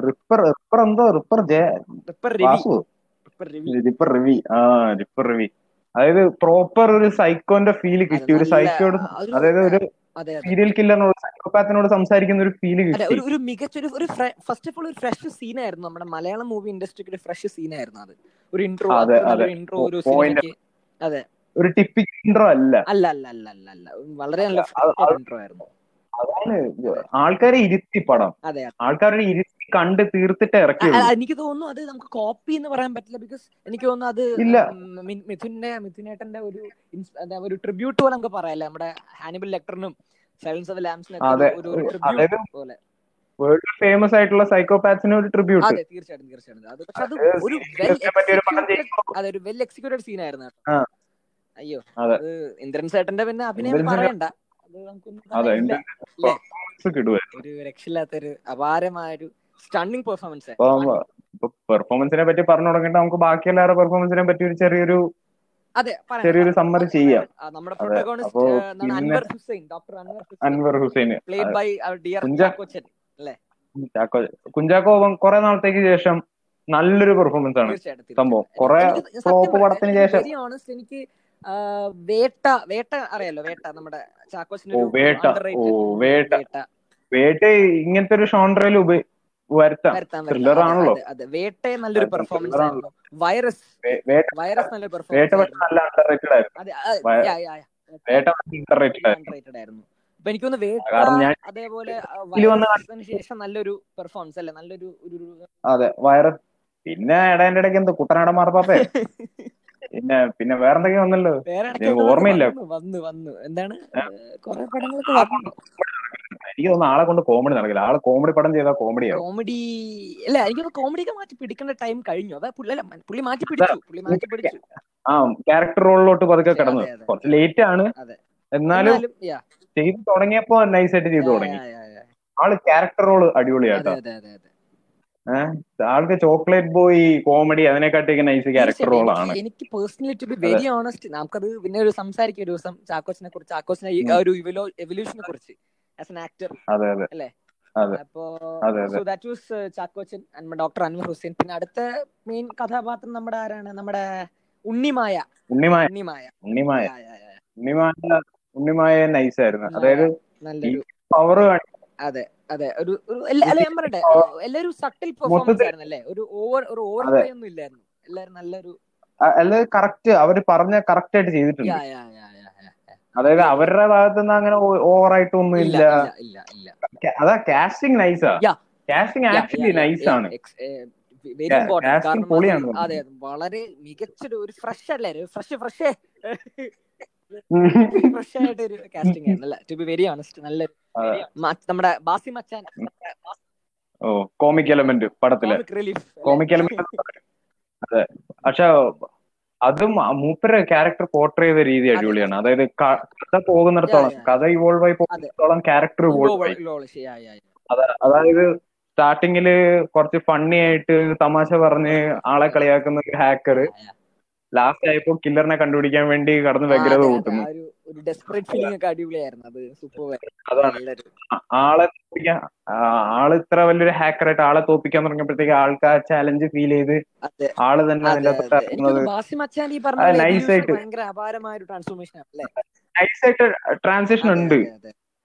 ripper ripper എന്തോ? Ripper ripper Ravi ripper Ravi റിവി ആ റിപ്പർ റിവി അതായത് പ്രോപ്പർ ഒരു സൈക്കോന്റെ ഫീൽ കിട്ടി. ഒരു സൈക്കോട് അതായത് ഒരു സീരിയൽ കില്ലറിനോട് സൈക്കോപാത്തിനോട് സംസാരിക്കുന്ന ഒരു ഫീൽ കിട്ടി. ഒരു ഒരു മികച്ച ഒരു ഒരു ഫസ്റ്റ് ഓഫ് ഓൾ ഒരു ഫ്രഷ് സീനായിരുന്നു നമ്മുടെ മലയാളം മൂവി ഇൻഡസ്ട്രിക്ക് ഒരു ഫ്രഷ് സീനായിരുന്നു അത്. ഒരു ഇൻട്രോ അതെ. ഇൻട്രോ ഒരു. അതെ. ഒരു ടിപ്പിക്കൽ ഇൻട്രോ അല്ല. അല്ല അല്ല അല്ല അല്ല അല്ല. വളരെ നല്ല ഇൻട്രോ ആയിരുന്നു. അതാണ് ആൾക്കാരെ ഇരുത്തി പടം. ആൾക്കാരുടെ ഇരുത്തി കണ്ട് തീർത്തിട്ട് ഇറക്കി എനിക്ക് തോന്നുന്നു അത് നമുക്ക് കോപ്പി എന്ന് പറയാൻ പറ്റില്ല ബിക്കോസ് എനിക്ക് തോന്നുന്നു അത്. മിഥുന്റെ മിഥുനേട്ടന്റെ ഒരു ഒരു ട്രിബ്യൂട്ട് പോലെ നമുക്ക് പറയാല്ലേ നമ്മുടെ ഹാനിബൽ ലെക്ടറിനും സൈലൻസ് ഓഫ് ലാംസിനും. ഒരു ട്രിബ്യൂട്ട് പോലെ. വേൾഡ് ഫേമസ് ആയിട്ടുള്ള സൈക്കോപാത്സിന് ഒരു ട്രിബ്യൂട്ട് അതെ തീർച്ചയായിട്ടും തീർച്ചയായിട്ടും. അത് പക്ഷെ അത് അത് ഒരു serious വെൽ എക്സിക്യൂട്ടഡ് കേട്ടോ. അയ്യോ ഇന്ദ്രൻ സേട്ടന്റെ പിന്നെ അഭിനയം പറയണ്ട. ഒരു രക്ഷയില്ലാത്തൊരു അപാരമായ ഒരു സ്റ്റണ്ണിങ് പെർഫോമൻസ് പെർഫോമൻസിനെ പറ്റി പറഞ്ഞു തുടങ്ങിയിട്ട് നമുക്ക് ബാക്കി എല്ലാവരുടെ പെർഫോമൻസിനെ പറ്റി ഒരു ചെറിയൊരു ചെറിയൊരു സമ്മർ ചെയ്യാം. അൻവർ ഹുസൈൻ കുഞ്ചാക്കോ കുറെ നാളത്തേക്ക് ശേഷം നല്ലൊരു പെർഫോമൻസ് ആണ് സംഭവം. കൊറേ പടത്തിന് ശേഷം- എനിക്ക് വേട്ട വേട്ട അറിയാലോ വേട്ട നമ്മുടെ വേട്ട. ഇങ്ങനത്തെ ഒരു. അതെ, ആണല്ലോ. വേട്ട നല്ലൊരു പെർഫോമൻസ് വൈറസ്. വൈറസ് നല്ലൊരു പെർഫോമൻസ് ആയിരുന്നു. അപ്പൊ വേട്ട അതേപോലെ ശേഷം നല്ലൊരു പെർഫോമൻസ് അല്ലേ? നല്ലൊരു അതെ വൈറസ്. പിന്നെ ഇടേന്റെ ഇടയ്ക്ക് എന്ത്? കുട്ടനാടൻ മാർപ്പാപ്പേ പിന്നെ പിന്നെ വേറെന്തൊക്കെ വന്നല്ലോ? ഓർമ്മയില്ല. വന്നു വന്നു എന്താണ്? കുറെ പടങ്ങളൊക്കെ വന്നു. എനിക്ക് തോന്നുന്നു ആളെ കൊണ്ട് കോമഡി നടക്കില്ല. ആളെ കോമഡി പടം ചെയ്താൽ കോമഡി കോമഡി അല്ല എനിക്ക് കോമഡിയൊക്കെ മാറ്റി പിടിക്കേണ്ട ടൈം കഴിഞ്ഞു. അതാ പുള്ളി പുള്ളി മാറ്റി പിടിച്ചു. പുള്ളി മാറ്റി പിടിച്ചു. ആ ക്യാരക്ടർ റോളിലോട്ട് പതുക്കെ കടന്നു. കുറച്ച് ലേറ്റ് ആണ്. എന്നാലും ചെയ്തു തുടങ്ങിയപ്പോ നൈസായിട്ട് ചെയ്തു തുടങ്ങി. ആൾ ക്യാരക്ടർ റോൾ അടിപൊളിയാട്ടോ. ആൾക്ക് ചോക്ലേറ്റ് ബോയ് കോമഡി അതിനെക്കാട്ടിയൊക്കെ നൈസ് ക്യാരക്ടർ റോൾ റോളാണ് എനിക്ക് personally to be very honest നമുക്കത് പിന്നെ ഒരു സംസാരിക്കും ഒരു ദിവസം ചാക്കോച്ചിനെ കുറിച്ച് ചാക്കോസിനെ ഒരു എവല്യൂഷനെ കുറിച്ച് ആസ് എൻ ആക്ടർ അതെ അതെ. അല്ലേ? അപ്പോ. So that was Chackochan doctor Anwar Hussain. പിന്നെ അടുത്ത മെയിൻ കഥാപാത്രം നമ്മുടെ ആരാണ്? നമ്മുടെ ഉണ്ണിമായ. ഉണ്ണിമായ. ഉണ്ണിമായ. ഉണ്ണിമായ. ഉണ്ണിമായ ഉണ്ണിമായ നൈസ് ആയിരുന്നു. അതായത് നല്ലൊരു പവർ അതെ. അതെ ഒരു അല്ല ഞാൻ പറയട്ടെ എല്ലാവരും സട്ടിൽ പെർഫോമൻസ് ആയിരുന്നു അല്ലേ ഒരു ഓവർ ഒരു ഓവർ. പ്ലേ ഒന്നും ഇല്ലായിരുന്നു എല്ലാവരും നല്ലൊരു അല്ലാതെ കറക്റ്റ് അവർ പറഞ്ഞ കറക്റ്റ് ആയിട്ട് ചെയ്തിട്ടുണ്ട്. അതായത് അവരുടെ ഭാഗത്ത് നിന്ന് അങ്ങനെ ഓവർ ആയിട്ടൊന്നും ഇല്ല അതാ കാസ്റ്റിംഗ് നൈസാ കാസ്റ്റിംഗ് ആക്ച്വലി നൈസ് ആണ്. വെരി ഇമ്പോർട്ടന്റ് കാരണം അതെ വളരെ മികച്ചൊരു ഒരു ഫ്രഷ് അല്ലേ? ഫ്രഷ് ഫ്രഷ് ഫ്രഷ് ആയിട്ട് ഒരു കാസ്റ്റിംഗ് ആയിരുന്നു അല്ല? ടു ബി വെരി ഓണസ്റ്റ് നല്ല അതെ. നമ്മുടെ ബാസി മച്ചാൻ. ഓ കോമിക് എലമെന്റ് പടത്തിലെ. കോമിക് എലമെന്റ് അതെ. പക്ഷെ അതും മൂപ്പര ക്യാരക്ടർ പോർട്രേ ചെയ്ത രീതി അടിപൊളിയാണ് അതായത് കഥ പോകുന്നിടത്തോളം. കഥ ഇവോൾവ് ആയി പോകുന്നിടത്തോളം ക്യാരക്ടർ ഇവോൾവ് ആയി. അത- അതായത് സ്റ്റാർട്ടിങ്ങിൽ കുറച്ച് ഫണ്ണി ആയിട്ട് തമാശ പറഞ്ഞ് ആളെ കളിയാക്കുന്ന ഒരു ഹാക്കർ ലാസ്റ്റ് ആയപ്പോ കില്ലറിനെ കണ്ടുപിടിക്കാൻ വേണ്ടി കടന്ന് വ്യഗ്രത കൂട്ടുന്നു. അതാണ്. ആളെ തോപ്പിക്കാൻ ആൾ ഇത്ര വലിയൊരു ഹാക്കറായിട്ട് ആളെ തോപ്പിക്കാൻ തുടങ്ങിയപ്പോഴത്തേക്ക് ആൾക്കാർ ആ ചാലഞ്ച് ഫീൽ ചെയ്ത് ആൾ തന്നെ അതിന്റെ അകത്തോട്ട് അല്ലേ? നൈസായിട്ട് ട്രാൻസിഷൻ ഉണ്ട്.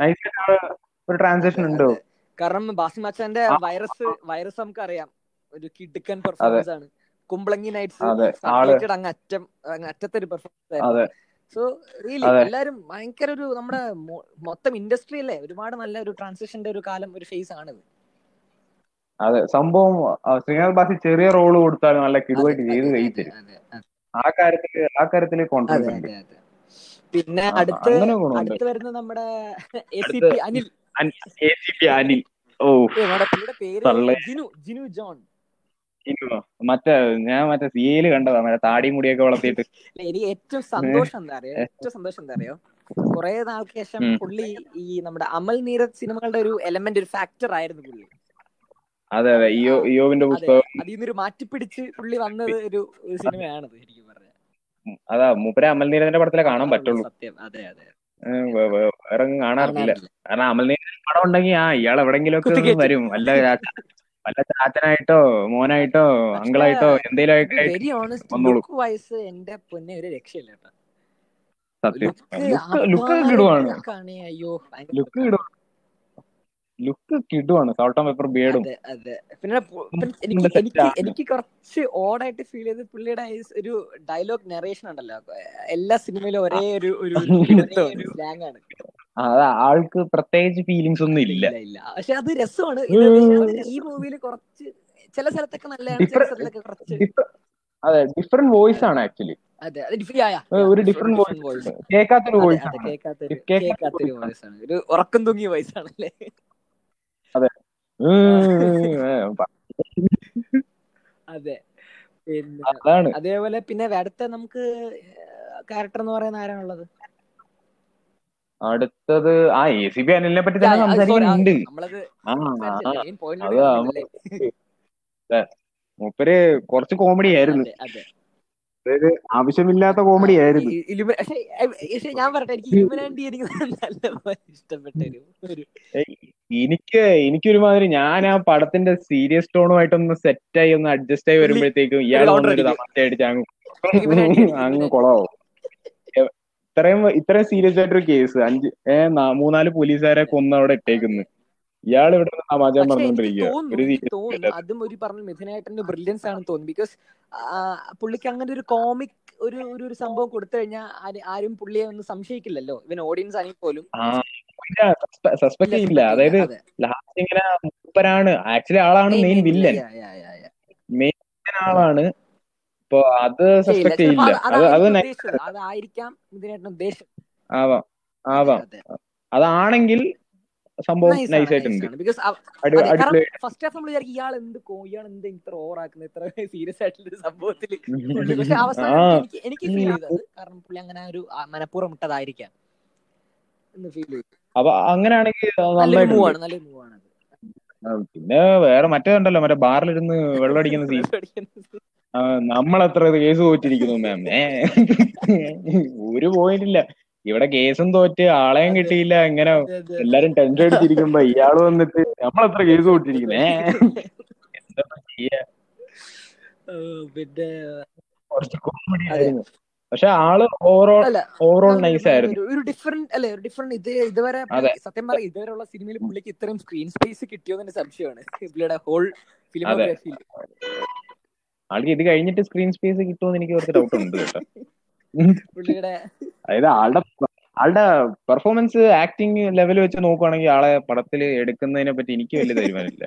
നൈസായിട്ട് ഒരു ട്രാൻസിഷൻ അതെ, ഉണ്ട്? കാരണം ബാസി വൈറസ്. വൈറസ് വൈറസ് നമുക്കറിയാം. ഒരു കിടുക്കൻ പെർഫോമൻസ് ആണ്. കുമ്പളങ്ങി നൈറ്റ്സ് അങ്ങ് അറ്റം അങ്ങ് അറ്റത്തെ ഒരു പെർഫോമൻസ് സോ റിയലി. എല്ലാരും ഭയങ്കര ഒരു നമ്മുടെ മൊത്തം ഇൻഡസ്ട്രി അല്ലേ ഒരുപാട് നല്ല ഒരു ട്രാൻസിഷന്റെ ഒരു കാലം ഒരു ഫേസ് ആണിത്. അതെ സംഭവം ശ്രീനാഥ് ബാസി ചെറിയ റോൾ കൊടുത്താലും നല്ല കിടുവായിട്ട് ചെയ്ത് അതെ, തരും. അതെ, അതെ. ആ കാര്യത്തിൽ ആ കാര്യത്തിൽ കോൺഫിഡൻസ് പിന്നെ അടുത്ത് അടുത്ത് വരുന്ന നമ്മുടെ അനിൽ. ഓ. നമ്മുടെ പേര് ജിനു ജിനു ജോൺ. മറ്റേ ഞാൻ മറ്റേ സിയയിൽ കണ്ടതാ മറ്റേ താടി മുടിയൊക്കെ വളർത്തിയിട്ട്. എനിക്ക് ഏറ്റവും സന്തോഷം എന്താ അറിയോ? ഏറ്റവും സന്തോഷം എന്താ അറിയോ? കുറെ നാൾക്ക് ശേഷം പുള്ളി ഈ നമ്മുടെ അമൽ നീരജ് സിനിമകളുടെ ഒരു എലമെന്റ് ഒരു ഫാക്ടർ ആയിരുന്നു പുള്ളി. അതെ അതെ. യോവിന്റെ പുസ്തകം. അതിൽ നിന്നൊരു മാറ്റിപ്പിടിച്ച് പുള്ളി വന്നത് ഒരു ഒരു സിനിമയാണത് എനിക്ക് അതാ മൂപ്പരെ അമൽ നീരജിന്റെ പടത്തിലെ കാണാൻ പറ്റുള്ളൂ. സത്യം. അതെ അതെ. വേറെ കാണാറില്ല. കാരണം അമൽ നീരദിന്റെ പടം ഉണ്ടെങ്കിൽ ആ ഇയാൾ എവിടെങ്കിലും ഒക്കെ വരും. അല്ല വല്ല ചാച്ചനായിട്ടോ മോനായിട്ടോ പക്ഷേ, അങ്കിളായിട്ടോ എന്തേലും ഒക്കെ ആയിട്ട് വെരി ഓണസ്റ്റ് വന്നോളൂ. ലുക്ക് വൈസ് എന്റെ പൊന്നെ ഒരു രക്ഷയില്ല കേട്ടോ. സത്യം. ലുക്ക് ലുക്ക് ലുക്ക് കിടുവാണ് ലുക്കാണ് അയ്യോ ഭയങ്കര ലുക്ക് കിടുവാണ് ലുക്ക് കിടുവാണ്. സോൾട്ട് ആൻഡ് പെപ്പർ ബിയർഡും അതെ പിന്നെ എനിക്ക് എനിക്ക് എനിക്ക് കുറച്ച് ഓടായിട്ട് ഫീൽ ചെയ്ത് പുള്ളിയുടെ ഒരു ഡയലോഗ് നറേഷൻ ഉണ്ടല്ലോ. എല്ലാ സിനിമയിലും ഒരേ ഒരു ഒരു സ്ലാങ് ആണ്. അതാ ആൾക്ക് പ്രത്യേകിച്ച് ഫീലിങ്സ് ഒന്നും ഇല്ല. ഇല്ല പക്ഷെ അത് രസമാണ്. ഈ മൂവിയിൽ കുറച്ച് ചില സ്ഥലത്തൊക്കെ നല്ലതാണ് ചില സ്ഥലത്തൊക്കെ കുറച്ച് അതെ ഡിഫറെന്റ് വോയിസ് ആണ് ആക്ച്വലി ഒരു ഡിഫറെന്റ് വോയിസ്. കേൾക്കാത്തൊരു വോയിസ് ആണ്. കേൾക്കാത്തൊരു കേൾക്കാത്ത വോയിസ് ആണ്. ഒരു ഉറക്കം തൂങ്ങിയ വോയിസ് ആണല്ലേ? അതെ പിന്നെ അതാണ് അതേപോലെ പിന്നെ അടുത്ത നമുക്ക് ക്യാരക്ടർ എന്ന് പറയുന്ന ആരാണുള്ളത് അടുത്തത് ആ എ സി ബി അനിലിനെ പറ്റി തന്നെ സംസാരിക്കുന്നുണ്ട് അത്? അതെ. മൂപ്പര് കുറച്ച് കോമഡി ആയിരുന്നു അതെ അതെ അതായത് ആവശ്യമില്ലാത്ത കോമഡി ആയിരുന്നു ഞാൻ പറയട്ടെ എനിക്ക് എനിക്ക് എനിക്കൊരുമാതിരി ഞാൻ ആ പടത്തിന്റെ സീരിയസ് ടോണുമായിട്ടൊന്ന് സെറ്റ് ആയി ഒന്ന് അഡ്ജസ്റ്റ് ആയി വരുമ്പോഴത്തേക്കും ഇയാൾ അടിക്കും. തമാശ അടിച്ച് അങ്ങ് അങ്ങ് ഇലുമിനാണ്ടി. ഇത്രയും ഇത്രയും സീരിയസ് ആയിട്ടൊരു കേസ് അഞ്ച് ഏ മൂന്നാൽ പോലീസുകാരെ കൊന്ന് അവിടെ ഇട്ടേക്കുന്നു ഇയാൾ ഇവിടെ സമാജം എനിക്ക് അതും ഒരു പറഞ്ഞു മിഥുനായിട്ടിന്റെ ബ്രില്യൻസ് ആണെന്ന് തോന്നുന്നു. ബിക്കോസ് പുള്ളിക്ക് അങ്ങനെ ഒരു കോമിക് ഒരു ഒരു സംഭവം കൊടുത്തു കഴിഞ്ഞാൽ ആരും പുള്ളിയെ ഒന്നും സംശയിക്കില്ലല്ലോ. ഇവൻ ഓഡിയൻസ് ആണെങ്കിൽ പോലും. സസ്പെക്ട് ചെയ്യില്ല. അതായത് ലാസ്റ്റ് ഇങ്ങനെ മൂപ്പരാണ്. ആക്ച്വലി ആളാണ് മെയിൻ വില്ലൻ. മെയിൻ ആളാണ്. ഇപ്പൊ അത്. സസ്പെക്ട് ചെയ്യില്ല അത് അതായിരിക്കാം ഇതിനായിട്ട് ഉദ്ദേശം. ആവാം ആവാം. അതാണെങ്കിൽ സംഭവം നൈസ് ആയിട്ടുണ്ട്. ഫസ്റ്റ് ഹാഫ് നമ്മൾ വിചാരിക്കും ഇയാൾ എന്ത് ഇയാൾ എന്ത് ഇത്ര ഓവർ ആക്കുന്നത് ഇത്ര സീരിയസ് ആയിട്ടുള്ള സംഭവത്തിൽ പക്ഷെ അവസാനം എനിക്ക് എനിക്ക് ഫീൽ ചെയ്തത് കാരണം പുള്ളി അങ്ങനെ ഒരു മനഃപൂർവം ഇട്ടതായിരിക്കാം എന്ന് ഫീൽ ചെയ്തു. അപ്പൊ അങ്ങനെയാണെങ്കിൽ നല്ലൊരു മൂവ് ആണ് നന്നായിട്ടുണ്ട് നല്ലൊരു ആണ് പിന്നെ വേറെ മറ്റേ മറ്റേതുണ്ടല്ലോ മറ്റേ ബാറിലിരുന്ന് വെള്ളം അടിക്കുന്ന സീൻ നമ്മളത്ര കേസ് പോയിട്ടിരിക്കുന്നു മാം ഒരു പോയിന്റ് ഇല്ല. ഇവിടെ കേസും തോറ്റ് ആളെയും. കിട്ടിയില്ല ഇങ്ങനെ അതെ. എല്ലാരും ടെൻഷൻ അടിച്ചിരിക്കുമ്പോ ഇയാൾ വന്നിട്ട് നമ്മളെത്ര കേസ് തോറ്റിരിക്കുന്നു ഏ എന്താ ചെയ്യാ? പിന്നെ കുറച്ച് കോമഡി ആയിരുന്നു. പക്ഷെ ആൾ ഓവറോൾ ഓവറോൾ നൈസ് ആയിരുന്നു. ഒരു ഡിഫറെന്റ് അല്ലെ ഒരു ഡിഫറെന്റ് ഇത് ഇതുവരെ. സത്യം പറ ഇതുവരെയുള്ള സിനിമയിൽ പുള്ളിക്ക് ഇത്രയും സ്ക്രീൻ സ്പേസ് കിട്ടിയോ എന്ന് സംശയമാണ്. പുള്ളിയുടെ ഹോൾ ഫിലിമോഗ്രാഫിയിൽ ആൾക്ക് ഇത് കഴിഞ്ഞിട്ട് സ്ക്രീൻ സ്പേസ് കിട്ടുമോ എനിക്ക് കുറച്ച് ഡൗട്ട് ഉണ്ട് കേട്ടോ. പുള്ളിയുടെ അതായത് ആളുടെ ആളുടെ പെർഫോമൻസ് ആക്ടിങ് ലെവൽ വെച്ച് നോക്കുവാണെങ്കിൽ ആളെ പടത്തിൽ എടുക്കുന്നതിനെ പറ്റി എനിക്ക് വലിയ തീരുമാനമില്ല.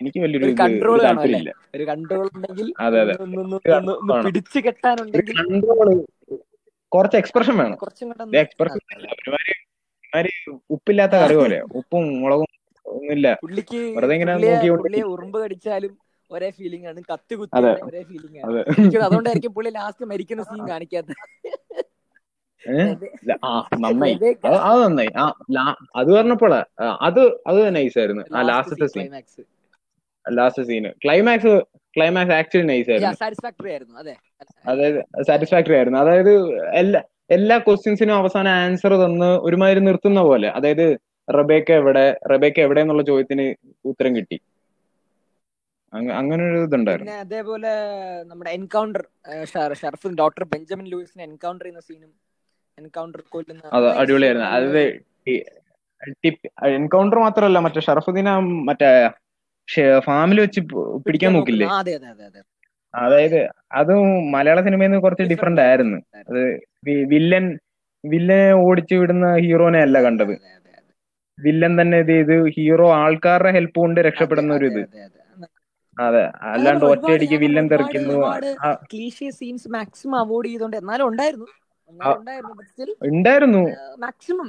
എനിക്ക് വലിയൊരു കൺട്രോൾ താല്പര്യമില്ല. ഒരു കൺട്രോൾ ഉണ്ടെങ്കിൽ അതെ അതെ. പിടിച്ചു കെട്ടാനുണ്ടെങ്കിൽ കൺട്രോൾ കുറച്ച് എക്സ്പ്രഷൻ വേണം. കുറച്ചും എക്സ്പ്രഷൻ ഒരുമാതിരി ഉപ്പില്ലാത്ത കറി പോലെ ഉപ്പും മുളകും ഒന്നുമില്ല. വെറുതെ ഇങ്ങനെ പുള്ളിയെ ഉറുമ്പ് കടിച്ചാലും ഒരേ ഫീലിംഗ് ആണ്. കത്തി കുത്തി ഒരേ ഫീലിംഗ് ആണ്. അതുകൊണ്ടായിരിക്കും പുള്ളി ലാസ്റ്റ് മരിക്കുന്ന സീൻ കാണിക്കാത്ത. നന്നായി. അത് നന്നായി. ആ അത് പറഞ്ഞപ്പോഴാ അത് അത് നൈസ് ആയിരുന്നു. ആ ലാസ്റ്റത്തെ സീൻ ലാസ്റ്റ് സീന് ക്ലൈമാക്സ് ക്ലൈമാക്സ് ആക്ച്വലി നൈസ് ആയിരുന്നു. സാറ്റിസ്ഫാക്ടറി ആയിരുന്നു. അതെ. അതായത് സാറ്റിസ്ഫാക്ടറി ആയിരുന്നു. അതായത് എല്ലാ എല്ലാ ക്വസ്റ്റ്യൻസിനും അവസാന ആൻസർ തന്ന് ഒരുമാതിരി നിർത്തുന്ന പോലെ. അതായത് റബേക്ക എവിടെ റബേക്ക എവിടെ എന്നുള്ള ചോദ്യത്തിന് ഉത്തരം കിട്ടി. അങ്ങനെ ഒരു ഇതുണ്ടായിരുന്നു. പിന്നെ അതേപോലെ നമ്മുടെ എൻകൗണ്ടർ ഷർഫ് ഡോക്ടർ ബെഞ്ചമിൻ ലൂയിസിനെ എൻകൗണ്ടർ ചെയ്യുന്ന സീനും എൻകൗണ്ടർ കൊല്ലുന്ന അത് അടിപൊളിയായിരുന്നു. എൻകൗണ്ടർ മാത്രമല്ല മറ്റേ ഷറഫുദ്ദീന മറ്റേ ഫാമിലി വെച്ച് പിടിക്കാൻ നോക്കില്ലേ? അതായത് അതും മലയാള സിനിമയിൽ നിന്ന് കുറച്ച് ഡിഫറെന്റ് ആയിരുന്നു. അത് വില്ലൻ വില്ലനെ ഓടിച്ചു വിടുന്ന ഹീറോനെ അല്ല കണ്ടത്. വില്ലൻ തന്നെ ഇത് ഹീറോ ആൾക്കാരുടെ ഹെൽപ്പ് കൊണ്ട് രക്ഷപ്പെടുന്ന ഒരു ഇത്. അതെ. അല്ലാണ്ട് ഒറ്റയടിക്ക് വില്ലൻ തെറിക്കുന്നു. സീൻസ് മാക്സിമം അവോയ്ഡ് ചെയ്തോണ്ട് എന്നാലും ഉണ്ടായിരുന്നു. ഉണ്ടായിരുന്നു. മാക്സിമം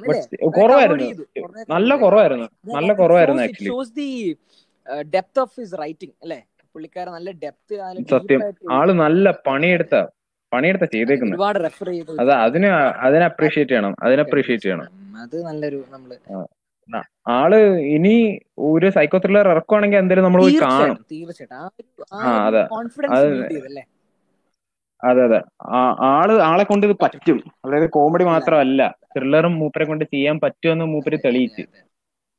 കുറവായിരുന്നു. നല്ല കുറവായിരുന്നു. നല്ല കുറവായിരുന്നു actually shows the depth of his writing അല്ലേ? പുള്ളിക്കാരൻ നല്ല ഡെപ്ത് സത്യം. ആൾ നല്ല പണിയെടുത്ത പണിയെടുത്ത ചെയ്തേക്കുന്നത് ഒരുപാട് റെഫർ ചെയ്തു. അത് അതിന് അതിനെ അപ്രീഷിയേറ്റ് ചെയ്യണം. അതിനെ അപ്രീഷിയേറ്റ് ചെയ്യണം. അത് നല്ലൊരു നമ്മൾ ആൾ ഇനി ഒരു സൈക്കോ ത്രില്ലർ ഇറക്കുവാണെങ്കിൽ എന്തായാലും നമ്മൾ പോയി കാണും. തീർച്ചയായിട്ടും. അതെ. അതെ ആൾ ആളെ കൊണ്ട് ഇത് പറ്റും. അതായത് കോമഡി മാത്രമല്ല ത്രില്ലറും മൂപ്പരെ കൊണ്ട് ചെയ്യാൻ പറ്റുമെന്ന് മൂപ്പര് തെളിയിച്ചു.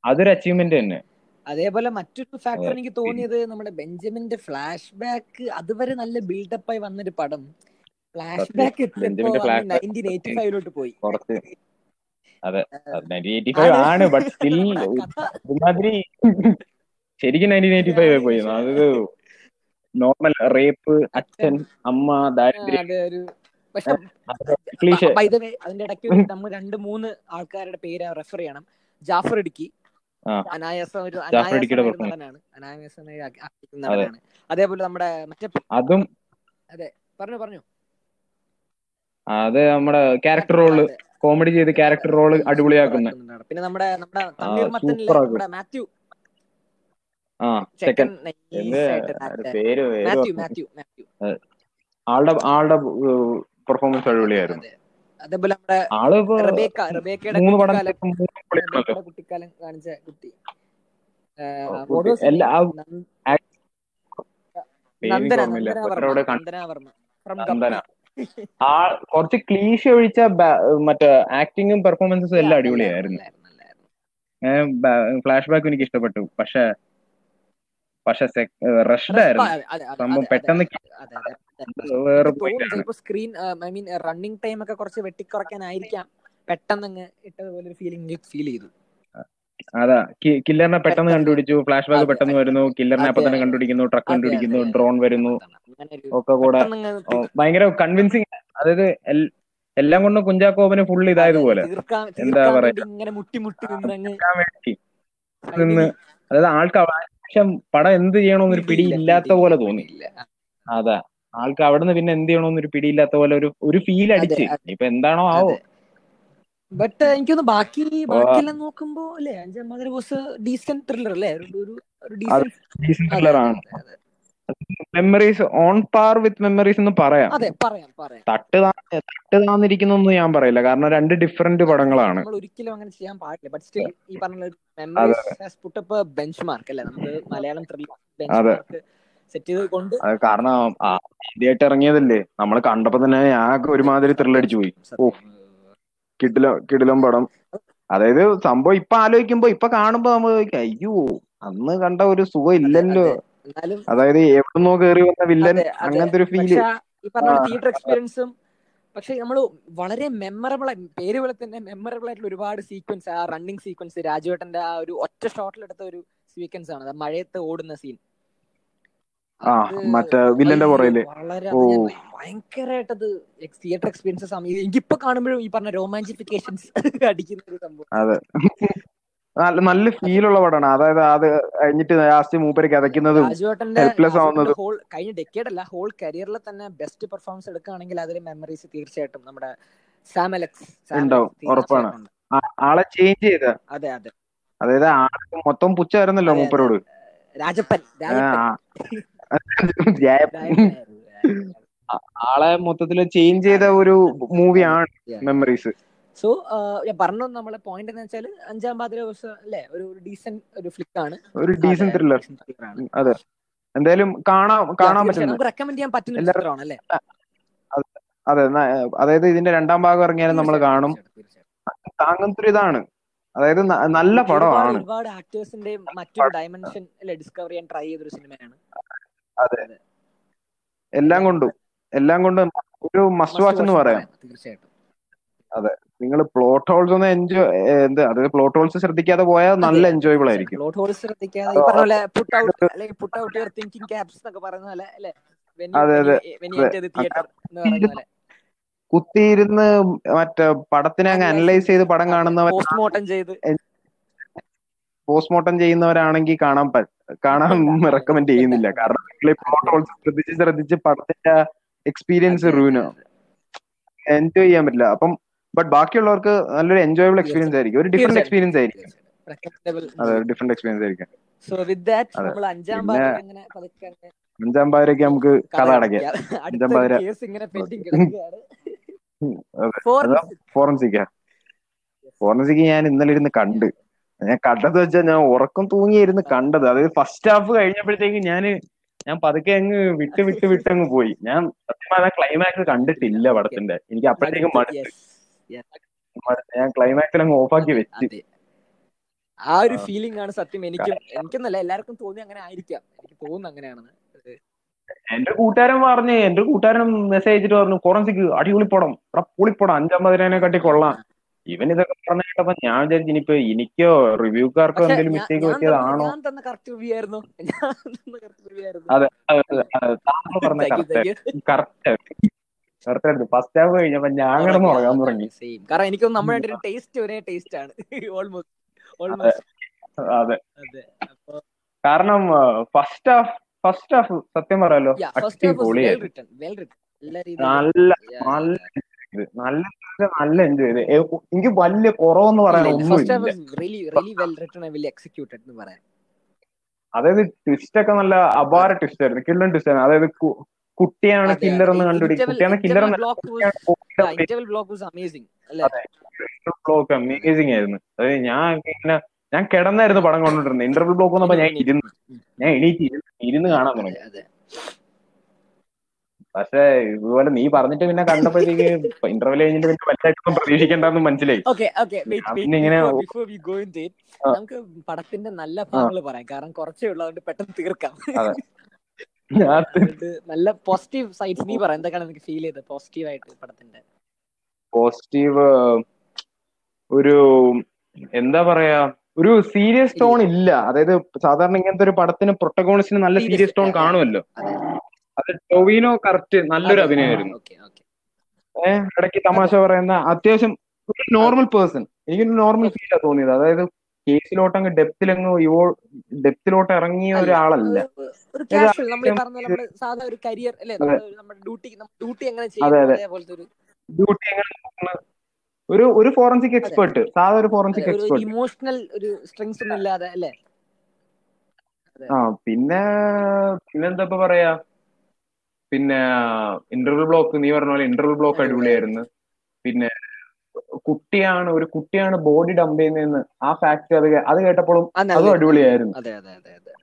അതൊരു അച്ചീവ്മെന്റ് തന്നെ. അതേപോലെ മറ്റൊരു ഫാക്ടർ എനിക്ക് തോന്നിയത് നമ്മുടെ ബെഞ്ചമിന്റെ ഫ്ലാഷ് ബാക്ക് അതുവരെ നല്ല ബിൽഡപ്പായി വന്നൊരു പടം. ഫ്ലാഷ് ബാക്ക് ഫൈവിലോട്ട് പോയി. അതെ. നയന്റീൻ എയ്റ്റി ഫൈവ് ആണ് ബട്ട് സ്റ്റിൽ ഒരുമാതിരി ശരിക്കും നയന്റീൻ എയ്റ്റി ഫൈവ് പോയി. അത് നോർമൽ റേപ്പ് അച്ഛൻ അമ്മ ദാരിദ്ര്യം. അതിന്റെ ഇടയ്ക്ക് നമ്മൾ രണ്ട് മൂന്ന് ആൾക്കാരുടെ പേര് റെഫർ ചെയ്യണം. ജാഫർ ഇടുക്കി. അനായാസം ഒരു നടനാണ്. അനായാസമായി നടനാണ്. അതേപോലെ നമ്മുടെ മറ്റേ അതും അതെ പറഞ്ഞു പറഞ്ഞു. അതെ നമ്മുടെ ക്യാരക്ടർ റോൾ കോമഡി ചെയ്ത് ക്യാരക്ടർ റോൾ അടിപൊളിയാക്കുന്ന. പിന്നെ നമ്മുടെ നമ്മുടെ മാത്യു. ആ സെക്കൻഡ് പേര് മാത്യു മാത്യു മാത്യു. ആളുടെ ആളുടെ പെർഫോമൻസ് അടിപൊളിയായിരുന്നു. അതേപോലെ നമ്മുടെ മൂന്ന് പടം കുട്ടിക്കാലം. കാണിച്ച കുട്ടി. നന്ദന നന്ദന. വർമ്മ ഫ്രം ആ കുറച്ച് ക്ലീശ ഒഴിച്ച മറ്റേ ആക്ടിങ്ങും പെർഫോമൻസും എല്ലാം അടിപൊളിയായിരുന്നു. ഫ്ലാഷ് ബാക്ക് എനിക്ക് ഇഷ്ടപ്പെട്ടു പക്ഷെ പക്ഷെ റഷ്ഡ് ആയിരുന്നു. സംഭവം പെട്ടെന്ന് വേറെ screen I mean running time ഒക്കെ കുറച്ച് വെട്ടിക്കുറയ്ക്കാനായിരിക്കാം. പെട്ടെന്ന് അങ്ങ് ഇട്ടതുപോലെ ഒരു ഫീലിംഗ് ഫീൽ ചെയ്തു. അതാ കില്ലറിനെ പെട്ടെന്ന് കണ്ടുപിടിച്ചു ഫ്ലാഷ് ബാക്ക് പെട്ടെന്ന് വരുന്നു കില്ലറിനെ അപ്പൊ തന്നെ കണ്ടുപിടിക്കുന്നു ട്രക്ക് കണ്ടുപിടിക്കുന്നു ഡ്രോൺ വരുന്നു. ഒക്കെ കൂടെ ഭയങ്കര കൺവിൻസിങ് അതായത് എല്ലാം കൊണ്ടും കുഞ്ചാക്കോബന് ഫുൾ ഇതായതുപോലെ എന്താ പറയാ? അതായത് ആൾക്ക് പക്ഷെ പടം എന്ത് ചെയ്യണമെന്നൊരു പിടി ഇല്ലാത്ത പോലെ തോന്നി. അതാ ആൾക്ക് അവിടുന്ന് പിന്നെ എന്ത് ചെയ്യണമെന്നൊരു പിടിയില്ലാത്ത പോലെ ഒരു ഒരു ഫീൽ അടിച്ച്. ഇപ്പൊ എന്താണോ ആവോ? ബട്ട് എനിക്കൊന്ന് ബാക്കി ബാക്കിയെല്ലാം നോക്കുമ്പോ അല്ലേ അഞ്ചാം മദർ ഡീസെന്റ് ഡീസന്റ് ത്രില്ലർ അല്ലേ? ഒരു ഡീസന്റ് ത്രില്ലർ ആണ്. Memories on par with Memories എന്ന് പറയാം. അതെ പറയാം പറയാം. തട്ട് തട്ട് താന്നിരിക്കുന്നൊന്നും ഞാൻ പറയില്ല. കാരണം രണ്ട് ഡിഫറെന്റ് പടങ്ങളാണ്. നമ്മൾ ഒരിക്കലും അങ്ങനെ ചെയ്യാൻ പാടില്ല. ബട്ട് സ്റ്റിൽ ഈ പറഞ്ഞ Memories has put up benchmark അല്ലേ? നമുക്ക് Malayalam thriller benchmark set ചെയ്ത് കൊണ്ട് കാരണം ആദ്യമായിട്ട് ഇറങ്ങിയതല്ലേ? നമ്മൾ കണ്ടപ്പോ തന്നെ ഞാൻ ഒരുമാതിരി ത്രില്ലടിച്ചു പോയി. കിടിലം കിടിലം പടം. അതായത് സംഭവം ഇപ്പൊ ആലോചിക്കുമ്പോ ഇപ്പൊ കാണുമ്പോ നമ്മൾ അയ്യോ അന്ന് കണ്ട ഒരു സുഖം ഇല്ലല്ലോ. അതായത് എവിടുന്നോ കേറി വന്ന വില്ലൻ അങ്ങനത്തെ ഒരു ഫീൽ ഈ പറഞ്ഞ തിയേറ്റർ എക്സ്പീരിയൻസും പക്ഷെ നമ്മൾ വളരെ മെമ്മറബിൾ പേര് പോലെ തന്നെ മെമ്മറബിൾ ആയിട്ടുള്ള ഒരുപാട് സീക്വൻസ് ആ റണ്ണിങ് സീക്വൻസ് രാജുവേട്ടന്റെ ആ ഒരു ഒറ്റ ഷോട്ടിൽ എടുത്ത ഒരു സീക്വൻസ് ആണ്. മഴയത്ത് ഓടുന്ന സീൻ ആ മറ്റേ വില്ലന്റെ പുറയിൽ വളരെ ഭയങ്കരമായിട്ടത് തിയേറ്റർ എക്സ്പീരിയൻസസ് എനിക്കിപ്പോ കാണുമ്പോഴും ഈ പറഞ്ഞ റോമാൻസിഫിക്കേഷൻസ് അടിക്കുന്ന ഒരു സംഭവം. അതെ. നല്ല നല്ല ഫീലുള്ള പടമാണ്. അതായത് അത് കഴിഞ്ഞിട്ട് ലാസ്റ്റ് മൂപ്പര് കഥക്കുന്നതും രാജുവേട്ടന്റെ ഹെൽപ്ലെസ് ആവുന്നതും. ഹോൾ കഴിഞ്ഞ ഡെക്കേഡ് അല്ല ഹോൾ കരിയറിൽ തന്നെ ബെസ്റ്റ് പെർഫോമൻസ് എടുക്കുകയാണെങ്കിൽ അതിൽ മെമ്മറീസ് തീർച്ചയായിട്ടും നമ്മുടെ സാം അലക്സ് ഉണ്ടാവും ഉറപ്പാണ്. ആളെ ചേഞ്ച് ചെയ്ത. അതെ അതെ. അതായത് ആൾക്ക് മൊത്തം പുച്ഛമായിരുന്നല്ലോ അതെ, അതെ. മൂപ്പരോട്. രാജപ്പൻ ആളെ മൊത്തത്തിൽ ചേഞ്ച് ചെയ്ത ഒരു മൂവിയാണ് മെമ്മറീസ് സോ ഞാൻ പറഞ്ഞു നമ്മളെ പോയിന്റ് എന്ന് വെച്ചാൽ അഞ്ചാം പാതിര ദിവസം അല്ലേ? ഒരു ഡീസന്റ് ഒരു ഫ്ലിക്ക് ആണ്. ഒരു ഡീസന്റ് ത്രില്ലർ. അതെ. എന്തായാലും കാണാൻ കാണാൻ പറ്റും. റെക്കമെൻഡ് ചെയ്യാൻ പറ്റുന്ന ചിത്രമാണ് അല്ലേ? അതെ അതായത് ഇതിന്റെ രണ്ടാം ഭാഗം ഇറങ്ങിയാലും നമ്മൾ കാണും. തീർച്ചയായും. ഇതാണ്. അതായത് നല്ല പടമാണ്. ഒരുപാട് ആക്ടേഴ്സിന്റെ മറ്റൊരു ഡയമെൻഷൻ ഡിസ്കവർ ചെയ്യാൻ ട്രൈ ചെയ്തൊരു സിനിമയാണ് അതെ. എല്ലാം കൊണ്ടും എല്ലാം കൊണ്ടും ഒരു മസ്റ്റ് വാച്ച് എന്ന് പറയാം. തീർച്ചയായിട്ടും. നിങ്ങൾ പ്ലോട്ട് ഹോൾസ് ഒന്ന് എൻജോയ് എന്ത് അതായത് പ്ലോട്ട് ഹോൾസ് ശ്രദ്ധിക്കാതെ പോയാൽ നല്ല എൻജോയബിൾ ആയിരിക്കും. പ്ലോട്ട് ഹോൾസ് ശ്രദ്ധിക്കാതെ ഈ പറഞ്ഞ പോലെ പുട്ട് ഔട്ട് അല്ലെങ്കിൽ put out your thinking caps എന്നൊക്കെ പറയുന്ന പോലെ അല്ലെ? അതെ, അതെ. തിയേറ്റർ എന്ന് പറയുന്ന പോലെ. കുത്തിയിരുന്ന് മറ്റേ പടത്തിനെ അങ്ങ് അനലൈസ് ചെയ്ത് പടം കാണുന്നവർ പോസ്റ്റ്മോർട്ടം ചെയ്ത്. പോസ്റ്റ്മോർട്ടം ചെയ്യുന്നവരാണെങ്കിൽ കാണാൻ കാണാൻ റെക്കമെൻഡ് ചെയ്യുന്നില്ല. കാരണം ശ്രദ്ധിച്ച് ശ്രദ്ധിച്ച് പടത്തിന്റെ എക്സ്പീരിയൻസ് റൂനാണ് എൻജോയ് ചെയ്യാൻ പറ്റില്ല. അപ്പം ബട്ട് ബാക്കിയുള്ളവർക്ക് നല്ലൊരു എൻജോയബിൾ എക്സ്പീരിയൻസ് ആയിരിക്കും. ഒരു ഡിഫറെന്റ് എക്സ്പീരിയൻസ് ആയിരിക്കും. അതെ ഡിഫറെന്റ് എക്സ്പീരിയൻസ് ആയിരിക്കും. അഞ്ചാം പാതിരയ്ക്ക് നമുക്ക് കഥ അടയ്ക്കാം അഞ്ചാം. Forensic. ഫോറൻസിക്ക ഫോറൻസിക് ഞാൻ ഇന്നലെ ഇരുന്ന് കണ്ട്. ഞാൻ കണ്ടത് വെച്ചാൽ ഞാൻ ഉറക്കം തൂങ്ങിയിരുന്ന് കണ്ടത്. അതായത് ഫസ്റ്റ് ഹാഫ് കഴിഞ്ഞപ്പോഴത്തേക്ക് ഞാൻ ഞാൻ പതുക്കെ അങ്ങ് വിട്ട് വിട്ട് വിട്ട് അങ്ങ് പോയി. ഞാൻ സത്യമായ ക്ലൈമാക്സ് കണ്ടിട്ടില്ല പടത്തിന്റെ. എനിക്ക് അപ്പോഴത്തേക്കും. ഞാൻ ക്ലൈമാക്സിൽ അങ്ങ് ഓഫാക്കി വെച്ച്. ആ ഒരു ഫീലിംഗ് ആണ് സത്യം എനിക്കും എനിക്കൊന്നല്ല എല്ലാവർക്കും തോന്നി അങ്ങനെ ആയിരിക്കാം. എനിക്ക് തോന്നുന്നു അങ്ങനെയാണെന്ന് എന്റെ കൂട്ടുകാരൻ പറഞ്ഞു എന്റെ കൂട്ടുകാരൻ മെസ്സേജ് അയച്ചിട്ട് പറഞ്ഞു ഫോറൻസിക് അടിപൊളി പടം. എടാ പൊളിപ്പടം. അഞ്ചാം പതിനെ കാട്ടി കൊള്ളാം. ഇവൻ ഇതൊക്കെ പറഞ്ഞു കേട്ടപ്പോ ഞാൻ വിചാരിച്ചു ഇനിയിപ്പോ എനിക്കോ റിവ്യൂക്കാർക്കോ എന്തെങ്കിലും മിസ്റ്റേക്ക് പറ്റിയതാണോ? അതെ താങ്കൾ പറഞ്ഞ കറക്റ്റ് കറക്റ്റ് ഫസ്റ്റ് ഹാഫ് കഴിഞ്ഞപ്പോ ഞാൻ കിടന്ന് ഉറങ്ങാൻ തുടങ്ങി. കാരണം എനിക്ക് നമ്മുടെ ടേസ്റ്റ് ഒരേ ടേസ്റ്റ് ആണ്. അതെ കാരണം ഫസ്റ്റ് ഹാഫ് ഫസ്റ്റ് ഹാഫ് സത്യം പറയാലോ നല്ല നല്ല നല്ല നല്ല എൻജോയ് ചെയ്ത് എനിക്ക് വലിയ കുറവെന്ന് പറയാൻ അതായത് ട്വിസ്റ്റ് ഒക്കെ നല്ല അപാര ട്വിസ്റ്റ് ആയിരുന്നു. കില്ലൻ ട്വിസ്റ്റ് ആയിരുന്നു. അതായത് കുട്ടിയാണ് കില്ലർ എന്ന്. കണ്ടുപിടിക്കും കുട്ടിയാണ് കില്ലർ ബ്ലോക്ക് അമേസിംഗ് ആയിരുന്നു. അതായത് ഞാൻ ഇങ്ങനെ ഞാൻ കിടന്നായിരുന്നു പടം കൊണ്ടിരുന്നത് ഇന്റർവൽ ബ്ലോക്ക് വന്നപ്പോ ഞാൻ ഇരുന്ന് ഞാൻ എണീറ്റ് ഇരുന്ന് ഇരുന്ന് കാണാൻ തുടങ്ങി. പക്ഷെ ഇതുപോലെ നീ പറഞ്ഞിട്ട് പിന്നെ കണ്ടപ്പോഴത്തേക്ക് ഇന്റർവ്യൂ കഴിഞ്ഞിട്ട് പിന്നെ വലുതായിട്ടൊന്നും പ്രതീക്ഷിക്കണ്ടെന്ന് മനസ്സിലായി. നമുക്ക് പടത്തിന്റെ നല്ല ഭാഗങ്ങൾ പറയാം. കാരണം കുറച്ചേ ഉള്ളതുകൊണ്ട് പെട്ടെന്ന് തീർക്കാം. നല്ല പോസിറ്റീവ് സൈഡ്സ് നീ പറ. എന്തൊക്കെയാണ് എനിക്ക് ഫീൽ ചെയ്തത് പോസിറ്റീവ് ആയിട്ട് പടത്തിന്റെ? പോസിറ്റീവ് ഒരു എന്താ പറയാ ഒരു സീരിയസ് ടോൺ ഇല്ല. അതായത് സാധാരണ ഇങ്ങനത്തെ ഒരു പടത്തിന് പ്രൊട്ടഗോണിസ്റ്റിന് നല്ല സീരിയസ് ടോൺ കാണുമല്ലോ. അതെ ടൊവിനോ കറക്റ്റ് നല്ലൊരു അഭിനയമായിരുന്നു ഏഹ് ഇടയ്ക്ക് തമാശ പറയുന്ന അത്യാവശ്യം ഒരു നോർമൽ പേഴ്സൺ എനിക്ക് നോർമൽ ഫീൽ ആ തോന്നിയത്. അതായത് കേസിലോട്ട് അങ്ങ് ഡെപ്തിലങ്ങ് ഇവോ ഡെപ്തിലോട്ട് ഇറങ്ങിയ ഒരാളല്ല. അതെ, അതെ. ഒരു ഡ്യൂട്ടി എങ്ങനെ ഒരു ഒരു ഫോറൻസിക് എക്സ്പെർട്ട് സാധാ ഒരു ഫോറൻസിക് എക്സ്പെർട്ട് ഇമോഷണൽ ഒരു സ്ട്രെങ്സ് ഒന്നും ഇല്ലാതെ അല്ലേ? ആ പിന്നെ പിന്നെന്താ ഇപ്പൊ പറയാ? പിന്നെ ഇന്റർവൽ ബ്ലോക്ക് നീ പറഞ്ഞ പോലെ ഇന്റർവൽ ബ്ലോക്ക് അടിപൊളിയായിരുന്നു. പിന്നെ കുട്ടിയാണ് ഒരു കുട്ടിയാണ് ബോഡി ഡംപ് ചെയ്യുന്നതെന്ന് ആ ഫാക്ട് അത് അത് കേട്ടപ്പോഴും അതും അടിപൊളിയായിരുന്നു. അതെ അതെ അതെ അതെ.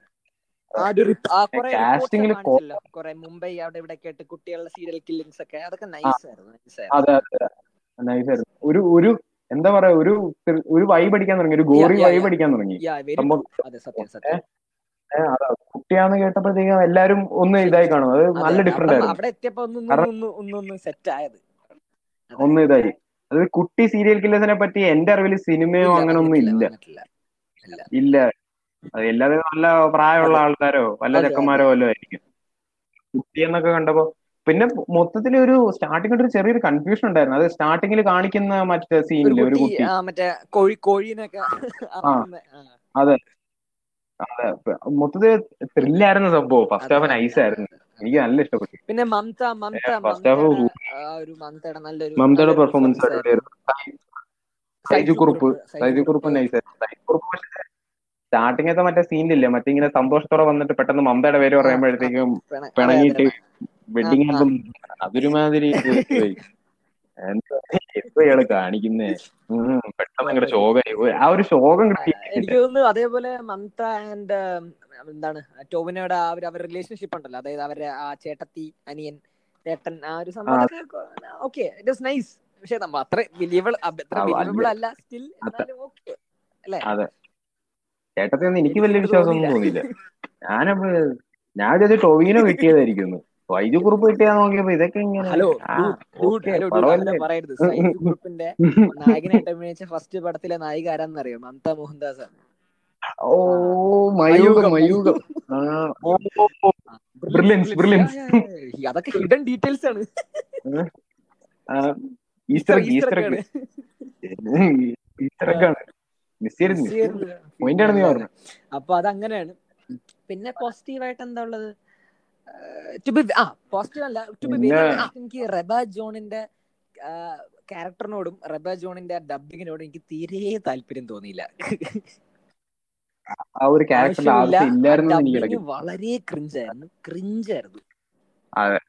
ആ ഒരു ആ കുറെ Casting ൽ റിപ്പോർട്ട്സ് കാണിച്ചല്ലോ. കുറെ മുംബൈ അവിടെ ഇവിടെ കേട്ട് കുട്ടികളുടെ സീരിയൽ കില്ലിങ്സ് ഒക്കെ. അതൊക്കെ നൈസ് ആയിരുന്നു നൈസ് ആയിരുന്നു. അതെ അതെ നൈസ് ആയിരുന്നു. ഒരു ഒരു എന്താ പറയാ ഒരു ഒരു വൈബ് അടിക്കാൻ തുടങ്ങി. ഒരു ഗോറി വൈബ് അടിക്കാൻ തുടങ്ങി. അതെ കുട്ടിയാന്ന് കേട്ടപ്പോഴത്തേക്കും എല്ലാരും ഒന്ന് ഇതായി കാണും. അത് നല്ല. ഡിഫറെന്റ് ആയിരുന്നു. അവിടെ എത്തിയപ്പോ ഒന്ന് സെറ്റ് ആയത്. അതെ. ഒന്ന് ഇതായി. അത് കുട്ടി സീരിയൽ കില്ലേഴ്സിനെ പറ്റി എന്റെ അറിവിൽ സിനിമയോ അങ്ങനെ ഒന്നും ഇല്ല. ഇല്ല. അത് എല്ലാവരും നല്ല പ്രായമുള്ള. ആൾക്കാരോ വല്ല ചെക്കന്മാരോ വല്ലോ ആയിരിക്കും. കുട്ടി എന്നൊക്കെ കണ്ടപ്പോ പിന്നെ മൊത്തത്തിൽ ഒരു സ്റ്റാർട്ടിംഗ് ഒരു ചെറിയൊരു കൺഫ്യൂഷൻ ഉണ്ടായിരുന്നു. അത് സ്റ്റാർട്ടിങ്ങിൽ കാണിക്കുന്ന മറ്റേ സീനിൽ ഒരു കുട്ടി അതെ. മൊത്തത്തിൽ ത്രില്ലായിരുന്നു സംഭവം. ഫസ്റ്റ് ഹാഫ് നൈസ് ആയിരുന്നു. എനിക്ക് നല്ല ഇഷ്ടപ്പെട്ടു. പിന്നെ മമത മമത ഫസ്റ്റ് ഹാഫ് മമതയുടെ പെർഫോമൻസ് സൈജു കുറുപ്പ്. സൈജു കുറുപ്പ്. നൈസ് സൈജു കുറുപ്പ് പക്ഷേ സ്റ്റാർട്ടിങ്ങത്തെ മറ്റേ സീനിലില്ലേ മറ്റേ ഇങ്ങനെ സന്തോഷത്തോടെ വന്നിട്ട് പെട്ടെന്ന് മമതയുടെ പേര് പറയുമ്പോഴത്തേക്കും പിണങ്ങിയിട്ട് വെഡിങ് അതൊരുമാതിരി ഇയാൾ കാണിക്കുന്നേ. പെട്ടെന്ന് അങ്ങോട്ട് ശോകം ആ ഒരു ശോകം എനിക്ക് തോന്നുന്നു അതേപോലെ മമത ആൻഡ് എന്താണ് ടോവിനോയുടെ ആ ഒരു അവരുടെ റിലേഷൻഷിപ്പ് ഉണ്ടല്ലോ. അതായത് അവരുടെ ആ ചേട്ടത്തി അനിയൻ ചേട്ടൻ ആ ഒരു സംഭവം ഓക്കെ ഇറ്റ് വാസ് നൈസ് പക്ഷെ നമ്മൾ അത്ര ബിലീവബിൾ അത്ര ആ, ബിലീവബിൾ അല്ല. സ്റ്റിൽ എന്നാലും ഓക്കെ അല്ലേ? ചേട്ടത്തി എനിക്ക് എനിക്ക് വലിയ വിശ്വാസം ഒന്നും തോന്നിയില്ല. ഞാനപ്പോ ഞാൻ വിചാരിച്ചു ടൊവിനോ കിട്ടിയതായിരിക്കുന്നു വൈദ്യു ഗ്രൂപ്പ് കിട്ടിയാ നോക്കിയപ്പോ ഇതൊക്കെ ഇങ്ങനെ ഹലോ പറയരുത്. സൈജു ഗ്രൂപ്പിന്റെ നായകനായിട്ട് അഭിനയിച്ച ഫസ്റ്റ് പടത്തിലെ നായിക ആരാന്ന് അറിയോ മമത മോഹൻദാസ്. ആണ് ഓ മയൂകം മയൂകം ആ ഓ ബ്രില്യൻസ് ബ്രില്യൻസ് അതൊക്കെ ഹിഡൻ ഡീറ്റെയിൽസ് ആണ്. ഈസ്റ്റർ ഈസ്റ്റർ ഈസ്റ്റർ പോയിന്റ് ആണ് നീ പറഞ്ഞു അപ്പൊ അതങ്ങനെയാണ്. പിന്നെ പോസിറ്റീവായിട്ട് എന്താ ഉള്ളത്? ടു ബി ആ പോസിറ്റീവ് അല്ല. ടു ബി എനിക്ക് റെബ ജോണിന്റെ ക്യാരക്ടറിനോടും റബ ജോണിന്റെ ഡബിങ്ങിനോടും എനിക്ക് തീരെ താല്പര്യം തോന്നിയില്ല. ആ ഒരു ക്യാരക്ടറിന്റെ ആവശ്യമില്ല. ഇല്ലായിരുന്നു എനിക്ക് വളരെ ക്രിഞ്ചായിരുന്നു ക്രിഞ്ചായിരുന്നു അതെ.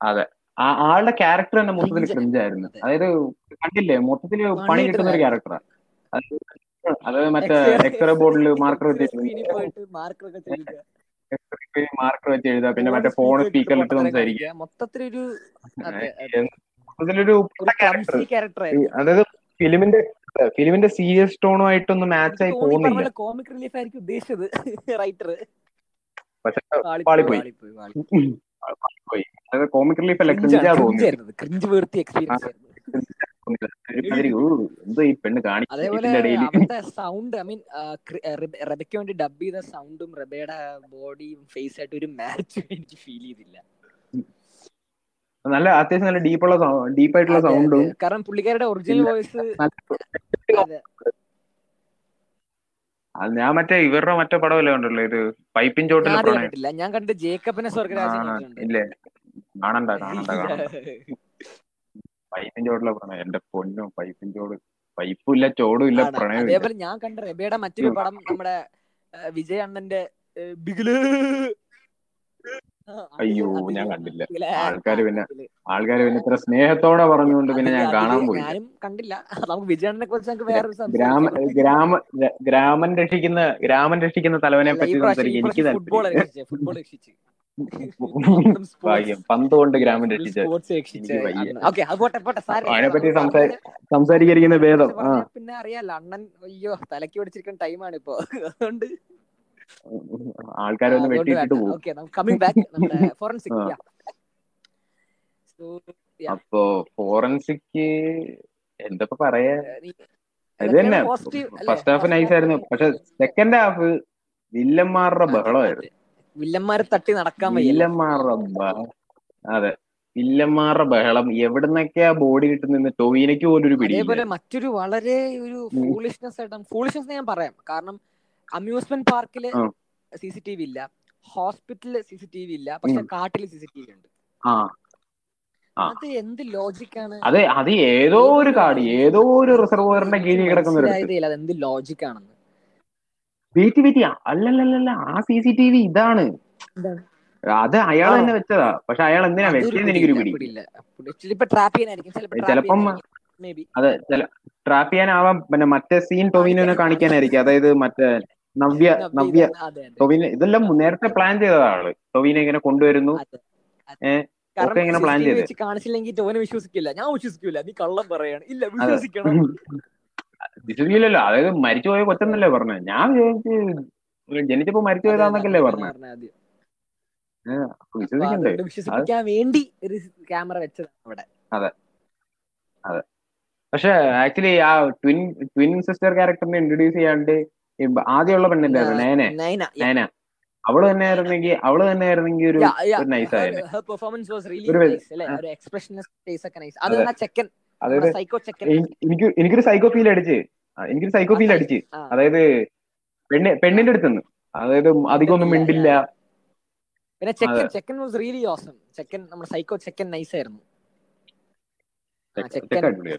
അതെ. ആ ആളുടെ ക്യാരക്ടർ തന്നെ മൊത്തത്തിൽ ക്രിഞ്ചായിരുന്നു അതായത് കണ്ടില്ലേ? മൊത്തത്തിൽ പണി കിട്ടുന്ന ഒരു. ക്യാരക്ടറാണ് അതായത് മറ്റേ എക്സ്റേ ബോർഡിൽ മാർക്കർ വെച്ചിട്ട് മാർക്കർ ഒക്കെ മാർക്കർ വെച്ച് എഴുതാ പിന്നെ മറ്റേ ഫോൺ സ്പീക്കറിൽ ഇട്ട് സംസാരിക്കുക മൊത്തത്തിലൊരു. മൊത്തത്തിലൊരു അതായത് ഫിലിമിന്റെ ഫിലിമിന്റെ സീരിയസ് ടോണുമായിട്ടൊന്നും മാച്ച് ആയി പോകുന്നില്ല. കോമിക് റിലീഫ് ആയിരിക്കും ഉദ്ദേശിച്ചത്. റൈറ്റർ പക്ഷെ കോമിക് റിലീഫ് അല്ല ക്രിഞ്ചാ തോന്നി ക്രിഞ്ച് വീർത്തി എക്സ്പീരിയൻസ് അതേപോലെ സൗണ്ട് ഐ മീൻ റെബയ്ക്ക് വേണ്ടി ഡബ് ചെയ്ത സൗണ്ടും റെബയുടെ ബോഡിയും ഫേസ് ആയിട്ട് ഒരു മാച്ച് എനിക്ക് ഫീൽ ചെയ്തില്ല. നല്ല അത്യാവശ്യം നല്ല ഡീപ്പുള്ള അതെ, സൗണ്ടും കാരണം പുള്ളിക്കാരുടെ ഒറിജിനൽ വോയിസ് ഞാൻ മറ്റേ ഇവരുടെ മറ്റേ പടമല്ലേ കണ്ടല്ലോ ഇത് പൈപ്പിൻ കണ്ടിട്ടില്ല. ഞാൻ കണ്ട് ജേക്കബിനെ സ്വർഗരാജ് ആ, ഇല്ലേ? കാണണ്ട കാണണ്ട കാണണ്ട. പൈപ്പിൻ ചോട്ടിലെ പ്രണയം. എന്റെ പൊന്നും പൈപ്പിൻ ചോട് പൈപ്പും ഇല്ല ചോടും ഇല്ല. പ്രണയം അതേപോലെ ഞാൻ കണ്ട റബിയുടെ മറ്റൊരു പടം നമ്മുടെ വിജയ് അണ്ണന്റെ ബിഗിൽ. അയ്യോ, ഞാൻ കണ്ടില്ല. ആൾക്കാര് പിന്നെ. ആൾക്കാര് പിന്നെ ഇത്ര സ്നേഹത്തോടെ പറഞ്ഞുകൊണ്ട് പിന്നെ ഞാൻ കാണാൻ പോയി ഞാനും കണ്ടില്ല. നമുക്ക് വിജയണ്ണനെ കുറിച്ച് നമുക്ക് വേറെ ഗ്രാമ ഗ്രാമ ഗ്രാമം രക്ഷിക്കുന്ന ഗ്രാമം രക്ഷിക്കുന്ന തലവനെ പറ്റി സംസാരിക്കും എനിക്ക് ഫുട്ബോൾ ഫുട്ബോൾ രക്ഷിച്ച്. പന്ത് കൊണ്ട് അത് സാരമില്ല. അതിനെപ്പറ്റി നമുക്ക് സംസാ- അണ്ണനെ- സംസാരിക്കാതിരിക്കുന്ന അണ്ണനെ ഭേദം. പിന്നെ അറിയാലോ അണ്ണൻ അയ്യോ തലക്ക് പിടിച്ചിരിക്കുന്ന ടൈമാണ് ഇപ്പൊ. അതുകൊണ്ട് ആൾക്കാരൊന്ന് വെട്ടിയിട്ട് പോകും. ഫോറൻസിക് അപ്പോ ഫോറൻസിക് എന്തൊക്കെ പറയാ? ഇത് തന്നെ. ഫസ്റ്റ് ഹാഫ് നൈസ് ആയിരുന്നു. പക്ഷെ സെക്കൻഡ് ഹാഫ് വില്ലന്മാരുടെ ബഹളമായിരുന്നു. വില്ലന്മാരെ തട്ടി നടക്കാൻ അതെ വില്ലന്മാരുടെ ബഹളം അതെ. വില്ലന്മാരുടെ ബഹളം. എവിടുന്നൊക്കെയാ ബോഡി കിട്ടുന്ന ടോവിനയ്ക്ക് പോലും ഒരു പിടി അതേപോലെ മറ്റൊരു വളരെ ഒരു ഫൂളിഷ്നെസ് ആയിട്ട് ഫൂളിഷ്നെസ് ഞാൻ പറയാം. കാരണം അമ്യൂസ്മെന്റ് പാർക്കിൽ. സി സി ടി വി ഇല്ല. ഹോസ്പിറ്റലിൽ സി സി ടി വി ഇല്ല പക്ഷെ. കാട്ടിൽ സി സി ടി വി ഉണ്ട്. അത് എന്ത് ലോജിക്കാണ് അതെ അത് ഏതോ ഒരു കാട് ഏതോ ഒരു റിസർവോയറിന്റെ കീഴിൽ കിടക്കുന്ന മനസ്സിലായതേ അത് എന്ത് ലോജിക്കാണെന്ന് വെയിറ്റ് വെയിറ്റ് അല്ലല്ലല്ല ആ സി സി ടി വി ഇതാണ്. അത് അയാൾ? തന്നെ വെച്ചതാ. പക്ഷെ അയാൾ എന്തിനാ വെച്ചതെന്ന് എനിക്കൊരു പിടി. ചിലപ്പോ അതെ ചില ട്രാപ്പ് ചെയ്യാനാവാം. പിന്നെ മറ്റേ സീൻ ടൊവിനോനെ കാണിക്കാനായിരിക്കും. അതായത് മറ്റേ നവ്യ നവ്യ ടൊവിന ഇതെല്ലാം നേരത്തെ പ്ലാൻ ചെയ്തതാ ആൾ ടൊവിനെ ഇങ്ങനെ കൊണ്ടുവരുന്നു. ഏഹ് പ്ലാൻ ഇങ്ങനെ ചെയ്തേ. കാണിച്ചില്ലെങ്കിൽ വിശ്വസിക്കില്ല. ഞാൻ വിശ്വസിക്കില്ല നീ കള്ളം പറയാണ്. ഇല്ല വിശ്വസിക്കണം. വിശ്വസിക്കില്ലല്ലോ. അതായത് മരിച്ചുപോയ കൊച്ചെന്നല്ലേ പറഞ്ഞത് ഞാൻ വിചാരിച്ച് ജനിച്ചപ്പോ മരിച്ചു അതെ, അതെ, പോയതാന്നൊക്കെയല്ലേ അങ്ങനെ പറഞ്ഞത് വിശ്വസിപ്പിക്കാൻ വേണ്ടി ഒരു ക്യാമറ വെച്ചത് അവിടെ. പക്ഷെ ആക്ച്വലി ആ ട്വിൻ ട്വിൻ സിസ്റ്റർ ക്യാരക്ടറിനെ ഇൻട്രൊഡ്യൂസ് ചെയ്യാണ്ട് ആദ്യമുള്ള പെണ്ണില്ലായിരുന്നു നയന. നയന നേന അവൾ തന്നെ ആയിരുന്നെങ്കിൽ അവൾ തന്നെ ആയിരുന്നെങ്കിൽ ഒരു നൈസ് ആയിരുന്നു പെർഫോമൻസ് വാസ് റിയലി നൈസ് അല്ലേ? ഒരു എക്സ്പ്രഷൻ ഫേസ് ഒക്കെ നൈസ് അത് ചെക്കൻ അതായത് സൈക്കോ ചെക്കൻ എനിക്ക് എനിക്കൊരു സൈക്കോ ഫീൽ അടിച്ച്. എനിക്കൊരു സൈക്കോ ഫീൽ അടിച്ച്. അതായത് പെണ്ണ് പെണ്ണിന്റെ അടുത്തുനിന്ന്. അതായത് അധികം ഒന്നും മിണ്ടില്ല. പിന്നെ ചെക്കൻ ചെക്കൻ വാസ് റിയലി ഓസം ചെക്കൻ നമ്മുടെ സൈക്കോ ചെക്കൻ നൈസ് ആയിരുന്നു.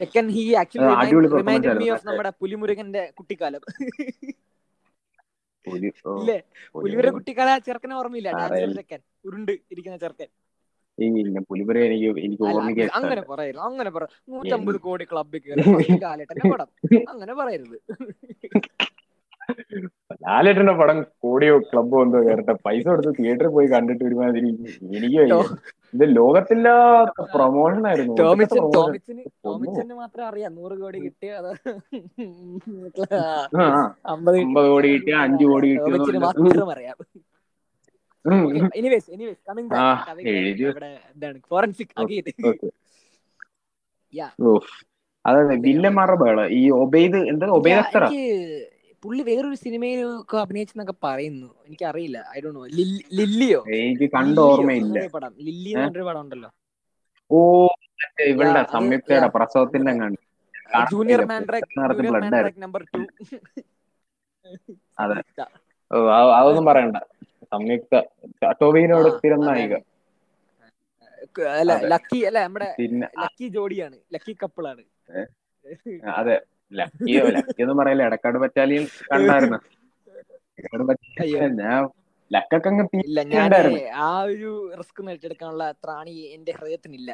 ചെക്കൻ he actually reminded me of നമ്മുടെ പുലിമുരുകന്റെ കുട്ടിക്കാലം. ഇല്ലേ? പുലിമുരുക കുട്ടിക്കാല ചെറുക്കനെ ഓർമ്മയില്ല. ചെക്കൻ. ഉരുണ്ട് ഇരിക്കുന്ന ചെറുക്കൻ. പുലിപുര എനിക്ക് എനിക്ക് ഓർമ്മിക്കാൻ അങ്ങനെ പറയരുത് അങ്ങനെ പറ നൂറ്റമ്പത് കോടി ക്ലബിൽ കയറി ലാലേട്ടന്റെ പടം അങ്ങനെ പറയരുത്. ലാലേട്ടന്റെ പടം കോടിയോ ക്ലബോ എന്തോ കയറട്ടെ പൈസ കൊടുത്ത് തിയേറ്ററിൽ പോയി കണ്ടിട്ട് ഒരുമാതിരി എനിക്ക് ഇത് ലോകത്തില്ലാത്ത പ്രൊമോഷൻ ആയിരുന്നു. ടോമിച്ചന് മാത്രം അറിയാം. നൂറ് കോടി കിട്ടിയ അമ്പത് കോടി കിട്ടിയ അഞ്ചു കോടി കിട്ടിയ മാത്രം അറിയാം. Anyways anyways coming back Forensic വില്ലന്മാരുടെ ഈ ഒബൈദ് എന്താ ഒബൈദ് അക്തറ പുള്ളി വേറൊരു സിനിമയിൽ അഭിനയിച്ചെന്നൊക്കെ പറയുന്നു. എനിക്ക് അറിയില്ല ഐ ഡോ നോ ലില്ലിയോ? എനിക്ക് കണ്ട ഓർമ്മയില്ല. പടം. ലില്ലി എന്ന് പറഞ്ഞൊരു പടം ഉണ്ടല്ലോ. ഓ ഇവളുടെ സംയുക്തയുടെ പ്രസവത്തിന്റെ ജൂനിയർ മാൻഡ്രാക്ക് നമ്പർ ടു അതെ. അതൊന്നും പറയണ്ട. സംയുക്ത ടോവിനോട് സ്ഥിരം നായിക. അല്ല ലക്കി അല്ല നമ്മുടെ ലക്കി ജോഡിയാണ്. ലക്കി കപ്പിളാണ്. അതെ. ലക്കിയോ ലക്കി എന്ന് പറയല്ലേ? എടക്കാട് ബറ്റാലിയൻ കണ്ടായിരുന്നു. ഞാൻ ഇല്ല ഞാൻ ആ ഒരു റിസ്ക് ഏറ്റെടുക്കാനുള്ള ത്രാണി എന്റെ ഹൃദയത്തിനില്ല.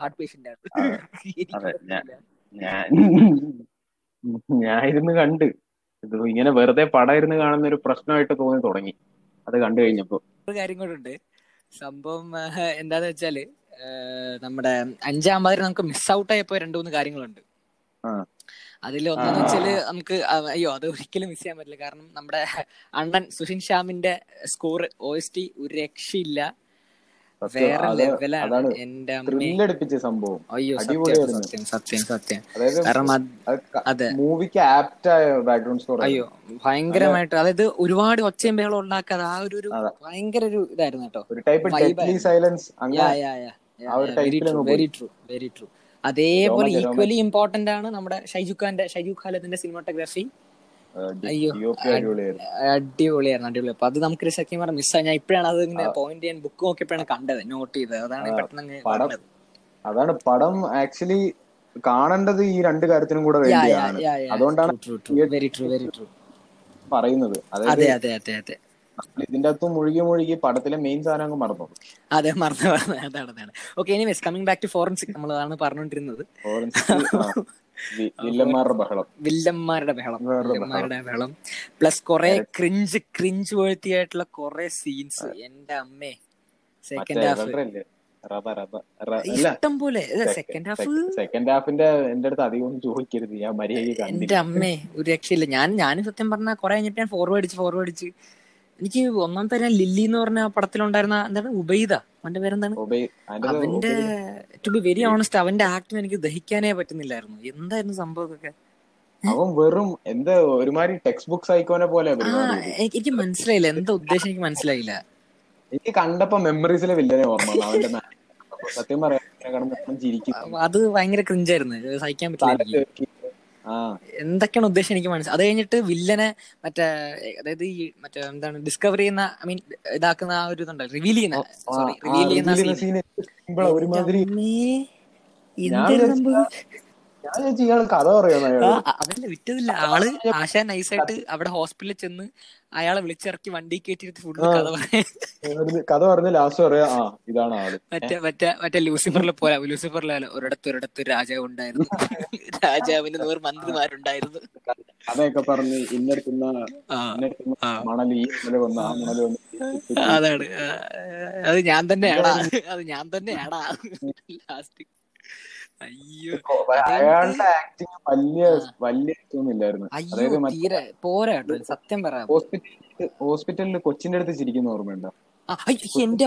ഹാർട്ട് പേഷ്യന്റ് ആണ്. ഞാൻ ഞാൻ ഇരുന്ന് കണ്ട്. ഇത് ഇങ്ങനെ വെറുതെ പടം ഇരുന്ന് കാണുന്ന ഒരു പ്രശ്നമായിട്ട് തോന്നി തുടങ്ങി. അത് കണ്ടു കഴിഞ്ഞപ്പോ. ഒരു കാര്യം കൂടെ ഉണ്ട്. സംഭവം എന്താന്ന് വെച്ചാൽ നമ്മുടെ അഞ്ചാം മാതിരി നമുക്ക് മിസ് ഔട്ട് ആയപ്പോ രണ്ടു മൂന്ന് കാര്യങ്ങളുണ്ട്. അതിൽ ഒന്നാന്ന് വെച്ചാൽ നമുക്ക് അയ്യോ അത് ഒരിക്കലും മിസ് ചെയ്യാൻ പറ്റില്ല. കാരണം നമ്മുടെ അണ്ണൻ സുഷിൻ ശ്യാമിന്റെ സ്കോർ ഒ എസ് ടി ഒരു രക്ഷയില്ല. വേറെ ലെവലാണ് എന്റെ സംഭവം. അയ്യോ സത്യം സത്യം സത്യം കാരണം അതെ മൂവിക്ക് ആപ്റ്റായ ബാക്ക്ഗ്രൗണ്ട് സ്കോർ അയ്യോ ഭയങ്കരമായിട്ട്. അതായത് ഒരുപാട് ഒച്ചയും ബഹളം ഉണ്ടാക്കാതെ ആ ഒരു ഭയങ്കര ഒരു ഇതായിരുന്നു കേട്ടോ. ഒരു type silence very true very true അതേപോലെ ഈക്വലി ഇമ്പോർട്ടന്റ് ആണ് നമ്മുടെ ഷൈജു ഖാന്റെ ഷൈജു ഖാലത്തിന്റെ സിനിമാറ്റോഗ്രാഫി അയ്യോ അടിപൊളിയായിരുന്നു. അടിപൊളി അപ്പൊ അത് നമുക്ക് സത്യം പറഞ്ഞ മിസ്സായി ഞാൻ ഇപ്പോഴാണ് അത് ഇങ്ങനെ പോയിന്റ് ചെയ്യാൻ ബുക്ക് നോക്കിയപ്പോഴാണ് കണ്ടത് നോട്ട് ചെയ്തത്. അതാണ് പെട്ടെന്ന് അതാണ് പടം ആക്ച്വലി കാണേണ്ടത് ഈ രണ്ട് കാര്യത്തിനും കൂടെ വേണ്ടിയാണ്. അതുകൊണ്ടാണ് വെരി ട്രൂ വെരി ട്രൂ പറയുന്നത്. അതെ അതെ അതെ അതെ. ഇതിന്റെ അകത്ത് മുഴുകി മുഴുകി പടത്തിലെ മെയിൻ സാധനം അങ്ങ് മറന്നു. അതെ മറന്നു മറന്നു. അതാണ് അതാണ്. Okay anyways coming back to Forensic നമ്മൾ അതാണ് പറഞ്ഞുകൊണ്ടിരുന്നത് ബഹളം വില്ലന്മാരുടെ ബഹളം. വില്ലന്മാരുടെ ബഹളം. പ്ലസ് കുറെ ക്രിഞ്ച് ക്രിഞ്ച് വേഴ്ത്തിയായിട്ടുള്ള കുറെ സീൻസ് എന്റെ അമ്മേ. സെക്കൻഡ് ഹാഫ് ഇഷ്ടം പോലെ. സെക്കൻഡ് ഹാഫ് സെക്കൻഡ് ഹാഫിന്റെ എന്റെ അടുത്ത് അധികം ചോദിക്കരുത്. ഞാൻ മര്യാദ എന്റെ അമ്മേ ഒരു രക്ഷയില്ല. ഞാൻ ഞാനും സത്യം പറഞ്ഞ കുറെ കഴിഞ്ഞിട്ട് ഞാൻ ഫോർവേഡ് അടിച്ച് ഫോർവേഡ് അടിച്ച്. എനിക്ക് ഒന്നാമത്തെ തരം ലില്ലി എന്ന് പറഞ്ഞ ആ പടത്തിലുണ്ടായിരുന്ന എന്താണ്? ഉബൈദ. അവന്റെ പേരെന്താണ്? അവന്റെ ടു ബി വെരി ഓണസ്റ്റ് അവന്റെ ആക്ടിന് എനിക്ക് ദഹിക്കാനേ പറ്റുന്നില്ലായിരുന്നു. എന്തായിരുന്നു സംഭവമൊക്കെ? അവൻ വെറും എന്താ ഒരുമാതിരി ടെക്സ്റ്റ് ബുക്ക് സൈക്കോനെ പോലെ എനിക്ക് മനസ്സിലായില്ല. എന്താ ഉദ്ദേശം എനിക്ക് മനസ്സിലായില്ല. എനിക്ക് കണ്ടപ്പോ മെമ്മറീസിലെ വില്ലനെ ഓർമ്മ അവന്റെ സത്യം പറയാൻ അത് ഭയങ്കര ക്രിഞ്ചായിരുന്നു സഹിക്കാൻ പറ്റില്ല എന്തൊക്കെയാണ് ഉദ്ദേശം എനിക്ക് മനസ്സിലായി അത് കഴിഞ്ഞിട്ട് വില്ലനെ മറ്റേ അതായത് ഈ മറ്റേ എന്താണ് ഡിസ്കവർ ചെയ്യുന്ന ഐ മീൻ ഇതാക്കുന്ന ആ ഒരു ഇതുണ്ട് റിവീൽ ചെയ്യുന്ന സോറി റിവീൽ ചെയ്യുന്ന അതല്ല വിറ്റതില്ല. ആൾ ആശ നൈസായിട്ട് അവിടെ ഹോസ്പിറ്റലിൽ ചെന്ന് അയാളെ വിളിച്ചിറക്കി വണ്ടി കയറ്റിയിട്ട് ഫുഡ് കഥ കഥ പറഞ്ഞ ലാസ്റ്റ് പറയാ ആ ഇതാണ് ആൾ. മറ്റേ മറ്റേ മറ്റേ ലൂസിഫറിലെ പോലെ ലൂസിഫറിലെ ഒരിടത്ത് ഒരിടത്ത് രാജാവ് ഉണ്ടായിരുന്നു. രാജാവിന് നൂറ് മന്ത്രിമാരുണ്ടായിരുന്നു. അതൊക്കെ പറഞ്ഞ് ഇന്നടുത്തുന്ന മണൽ ഈ മണൽ വന്ന് ആ മണൽ വന്ന് അതാണ്. അത് ഞാൻ തന്നെയാണ് അത് ഞാൻ തന്നെയാണ് ലാസ്റ്റ് അയ്യോ. അയാളുടെ ആക്ടിങ് വലിയ വലിയ ഇതൊന്നുമില്ലായിരുന്നു. അയ്യോ തീരെ പോരാ സത്യം പറയാം. ഹോസ്പിറ്റലിൽ കൊച്ചിന്റെ അടുത്ത് ചിരിക്കുന്ന ഓർമ്മയുണ്ടോ? എന്റെ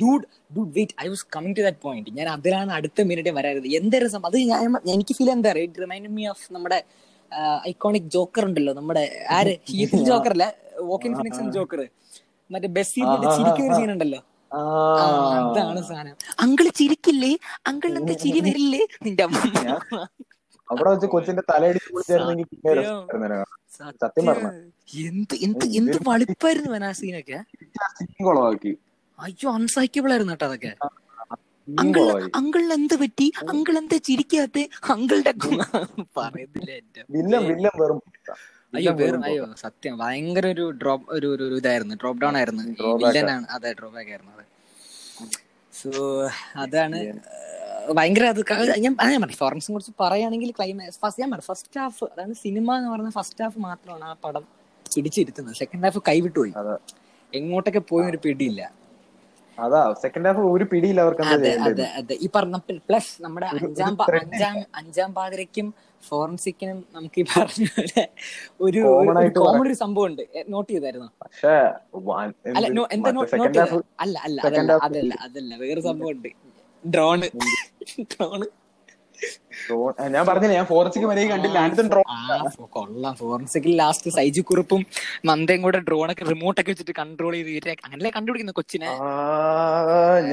dude dude wait I was coming to that point. ഞാൻ അതിലാണ് അടുത്ത മിനിറ്റ് വരാറുത് രസം അത് ഞാൻ എനിക്ക് ഫീൽ എന്താ പറയുക ഇറ്റ് റിമൈൻഡ് മീ ഓഫ് നമ്മുടെ ഐക്കോണിക് ജോക്കർ ഉണ്ടല്ലോ നമ്മുടെ ആര്? ഹീത്ത് ജോക്കർ അല്ല വോക്കിൻ ഫിനിക്സൺ ജോക്കർ മറ്റേ ബസ്സിൽ ചിരിക്കുന്ന സീൻ സീനുണ്ടല്ലോ അതാണ് സാധനം അങ്കിൾ ചിരിക്കില്ലേ? അങ്കിളിന് എന്താ ചിരി വരില്ലേ? നിന്റെ അമ്മ അവിടെ വെച്ച് കൊച്ചിന്റെ തലയടിച്ച് പൊളിച്ചായിരുന്നെങ്കിൽ സത്യം. പറഞ്ഞു. എന്ത് എന്ത് എന്ത് വളിപ്പായിരുന്നു ആ സീനൊക്കെ? കൊളവാക്കി. അയ്യോ അൺസഹിക്കബിൾ ആയിരുന്നു കേട്ടോ അതൊക്കെ. അങ്കിൾ അങ്കിൾ എന്ത് പറ്റി? അങ്കിൾ എന്താ ചിരിക്കാത്ത? അങ്കിളുടെ പറയുന്നില്ല എന്റെ വില്ലൻ വെറും അയ്യോ വെറും അയ്യോ. സത്യം. ഭയങ്കര ഒരു ഡ്രോപ്പ് ഒരു ഒരു ഇതായിരുന്നു. ഡ്രോപ്പ് ഡൗൺ ആയിരുന്നു. വില്ലനാണ് അതെ ഡ്രോപ്പ് ബാക്ക് ആയിരുന്നു. അതെ. സോ അതാണ് ഭയങ്കര അത് ഞാൻ ഞാൻ പറഞ്ഞു. ഫോറൻസിനെ കുറിച്ച് പറയുകയാണെങ്കിൽ ക്ലൈമാക്സ് ഫസ്റ്റ് ഞാൻ പറഞ്ഞു ഫസ്റ്റ് ഹാഫ് അതായത് സിനിമ എന്ന് പറയുന്ന ഫസ്റ്റ് ഹാഫ് മാത്രമാണ് ആ പടം പിടിച്ചിരുത്തുന്നത്. സെക്കൻഡ് ഹാഫ് കൈവിട്ടുപോയി എങ്ങോട്ടൊക്കെ പോയി ഒരു പിടിയില്ല. അതാ സെക്കൻഡ് ഹാഫ് ഒരു പിടിയില്ല അവർക്ക് അതെ അതെ അതെ. ഈ പറഞ്ഞ പ്ലസ് നമ്മുടെ അഞ്ചാം അഞ്ചാം അഞ്ചാം പാതിരയ്ക്കും ഫോറൻസിക്കിനും നമുക്ക് ഈ പറഞ്ഞ പോലെ ഒരു കോമൺ ഒരു സംഭവം ഉണ്ട് നോട്ട് ചെയ്തായിരുന്നു? അല്ല എന്താ നോട്ട് അല്ല അല്ല അതല്ല അതല്ല അതല്ല വേറെ സംഭവം ഉണ്ട്. ഡ്രോണ് ഡ്രോണ് ഞാൻ പറഞ്ഞില്ല ഞാൻ ഫോറൻസിക് വരെ കണ്ടില്ല. കൊള്ളാം. ഫോറൻസിക്കിൽ ലാസ്റ്റ് സൈജു കുറിപ്പും നന്ദയും കൂടെ ഡ്രോൺ ഒക്കെ റിമോട്ട് ഒക്കെ വെച്ചിട്ട് കൺട്രോൾ ചെയ്ത് അങ്ങനെ കണ്ടുപിടിക്കുന്ന കൊച്ചിനെ?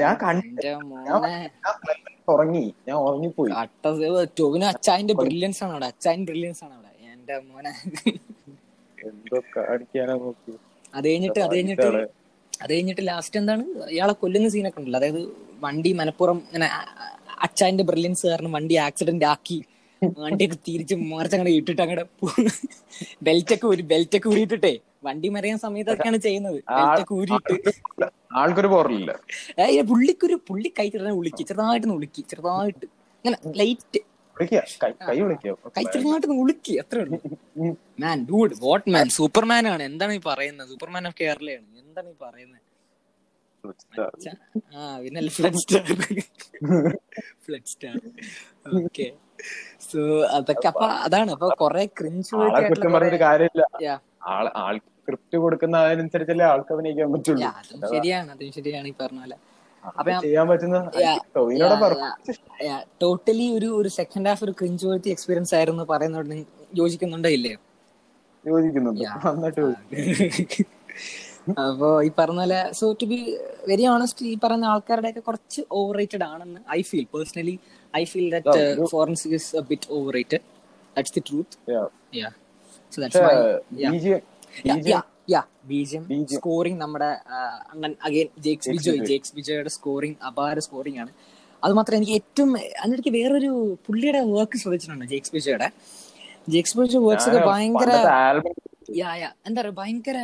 ഞാൻ ഉറങ്ങി. ഞാൻ ഉറങ്ങിപ്പോയി. ടോവിന് അച്ചായന്റെ ബ്രില്യൻസ് ആണ് അവിടെ അച്ചായൻ ബ്രില്യൻസ് ആണ് അവിടെ എന്റെ മോനെ അത് കഴിഞ്ഞിട്ട് അത് കഴിഞ്ഞിട്ട് അത് കഴിഞ്ഞിട്ട് ലാസ്റ്റ് എന്താണ്? ഇയാളെ കൊല്ലുന്ന സീനൊക്കെ ഉണ്ടല്ലോ. അതായത് വണ്ടി മനപ്പുറം ഇങ്ങനെ അച്ചായന്റെ ബ്രില്യൻസ് കാരണം വണ്ടി ആക്സിഡന്റ് ആക്കി. വണ്ടി തിരിച്ച് അങ്ങനെ ഇട്ടിട്ട് അങ്ങനെ ബെൽറ്റൊക്കെ ഊരി ബെൽറ്റ് ഒക്കെ ഊരിയിട്ടിട്ടേ വണ്ടി മറിയാൻ സമയത്തൊക്കെയാണ് ചെയ്യുന്നത്. ഊരിയിട്ട്. ആൾക്കൊരു പോറില്ല പുള്ളിക്കൊരു പുള്ളി കൈ ചെറുതായി ഉളുക്കി ചെറുതായിട്ട് ഉളുക്കി ചെറുതായിട്ട് ഇങ്ങനെ ലൈറ്റ് കൈ ചെറുതായിട്ട് ഉളുക്കി അത്രേ ഉള്ളൂ. Man dude what man Superman ആണ്. എന്താണ് ഈ പറയുന്നത്? സൂപ്പർമാൻ ഓഫ് കേരളയാണ് എന്താണ് ഈ പറയുന്നത്? ആ പിന്നെ flood star flood star okay. So അതൊക്കെ അപ്പൊ അതാണ്. അപ്പൊ കൊറേ ക്രിഞ്ച് പറഞ്ഞിട്ട് കാര്യമില്ല. ആൾ സ്ക്രിപ്റ്റ് കൊടുക്കുന്ന അതിനനുസരിച്ചല്ലേ ആൾക്ക് അഭിനയിക്കാൻ പറ്റുള്ളൂ. അതും ശരിയാണ് അതും ശരിയാണ് ഈ പറഞ്ഞ പോലെ. ചെയ്യാൻ പറ്റുന്ന ടോട്ടലി ഒരു ഒരു സെക്കൻഡ് ഹാഫ് ഒരു ക്രിഞ്ച് വേർത്തി എക്സ്പീരിയൻസ് ആയിരുന്നു പറയുന്നോട് യോജിക്കുന്നുണ്ടോ ഇല്ലേ യോജിക്കുന്നുണ്ട്. അപ്പോ ഈ പറഞ്ഞ പോലെ so to be very honest ഈ പറഞ്ഞ ആൾക്കാരുടെ ഒക്കെ കുറച്ച് ഓവർ റേറ്റഡ് ആണെന്ന് I feel personally I feel that Forensic is a bit overrated that's the truth yeah so that's yeah scoring നമ്മുടെ അണ്ണൻ അഗൈൻ ജേക്സ് ബിജോയ് ജേക്സ് ബിജോയുടെ സ്കോറിംഗ് അപാര സ്കോറിംഗ് ആണ്. അത് മാത്രം എനിക്ക് ഏറ്റവും അതിനിടയ്ക്ക് വേറൊരു പുള്ളിയുടെ വർക്ക് ശ്രദ്ധിച്ചിട്ടുണ്ട് ജേക്സ് ബിജോയുടെ ജേക്സ് ബിജോ വർക്ക്സ് ഒക്കെ ഭയങ്കര യാ യാ എന്താ പറയുക ഭയങ്കര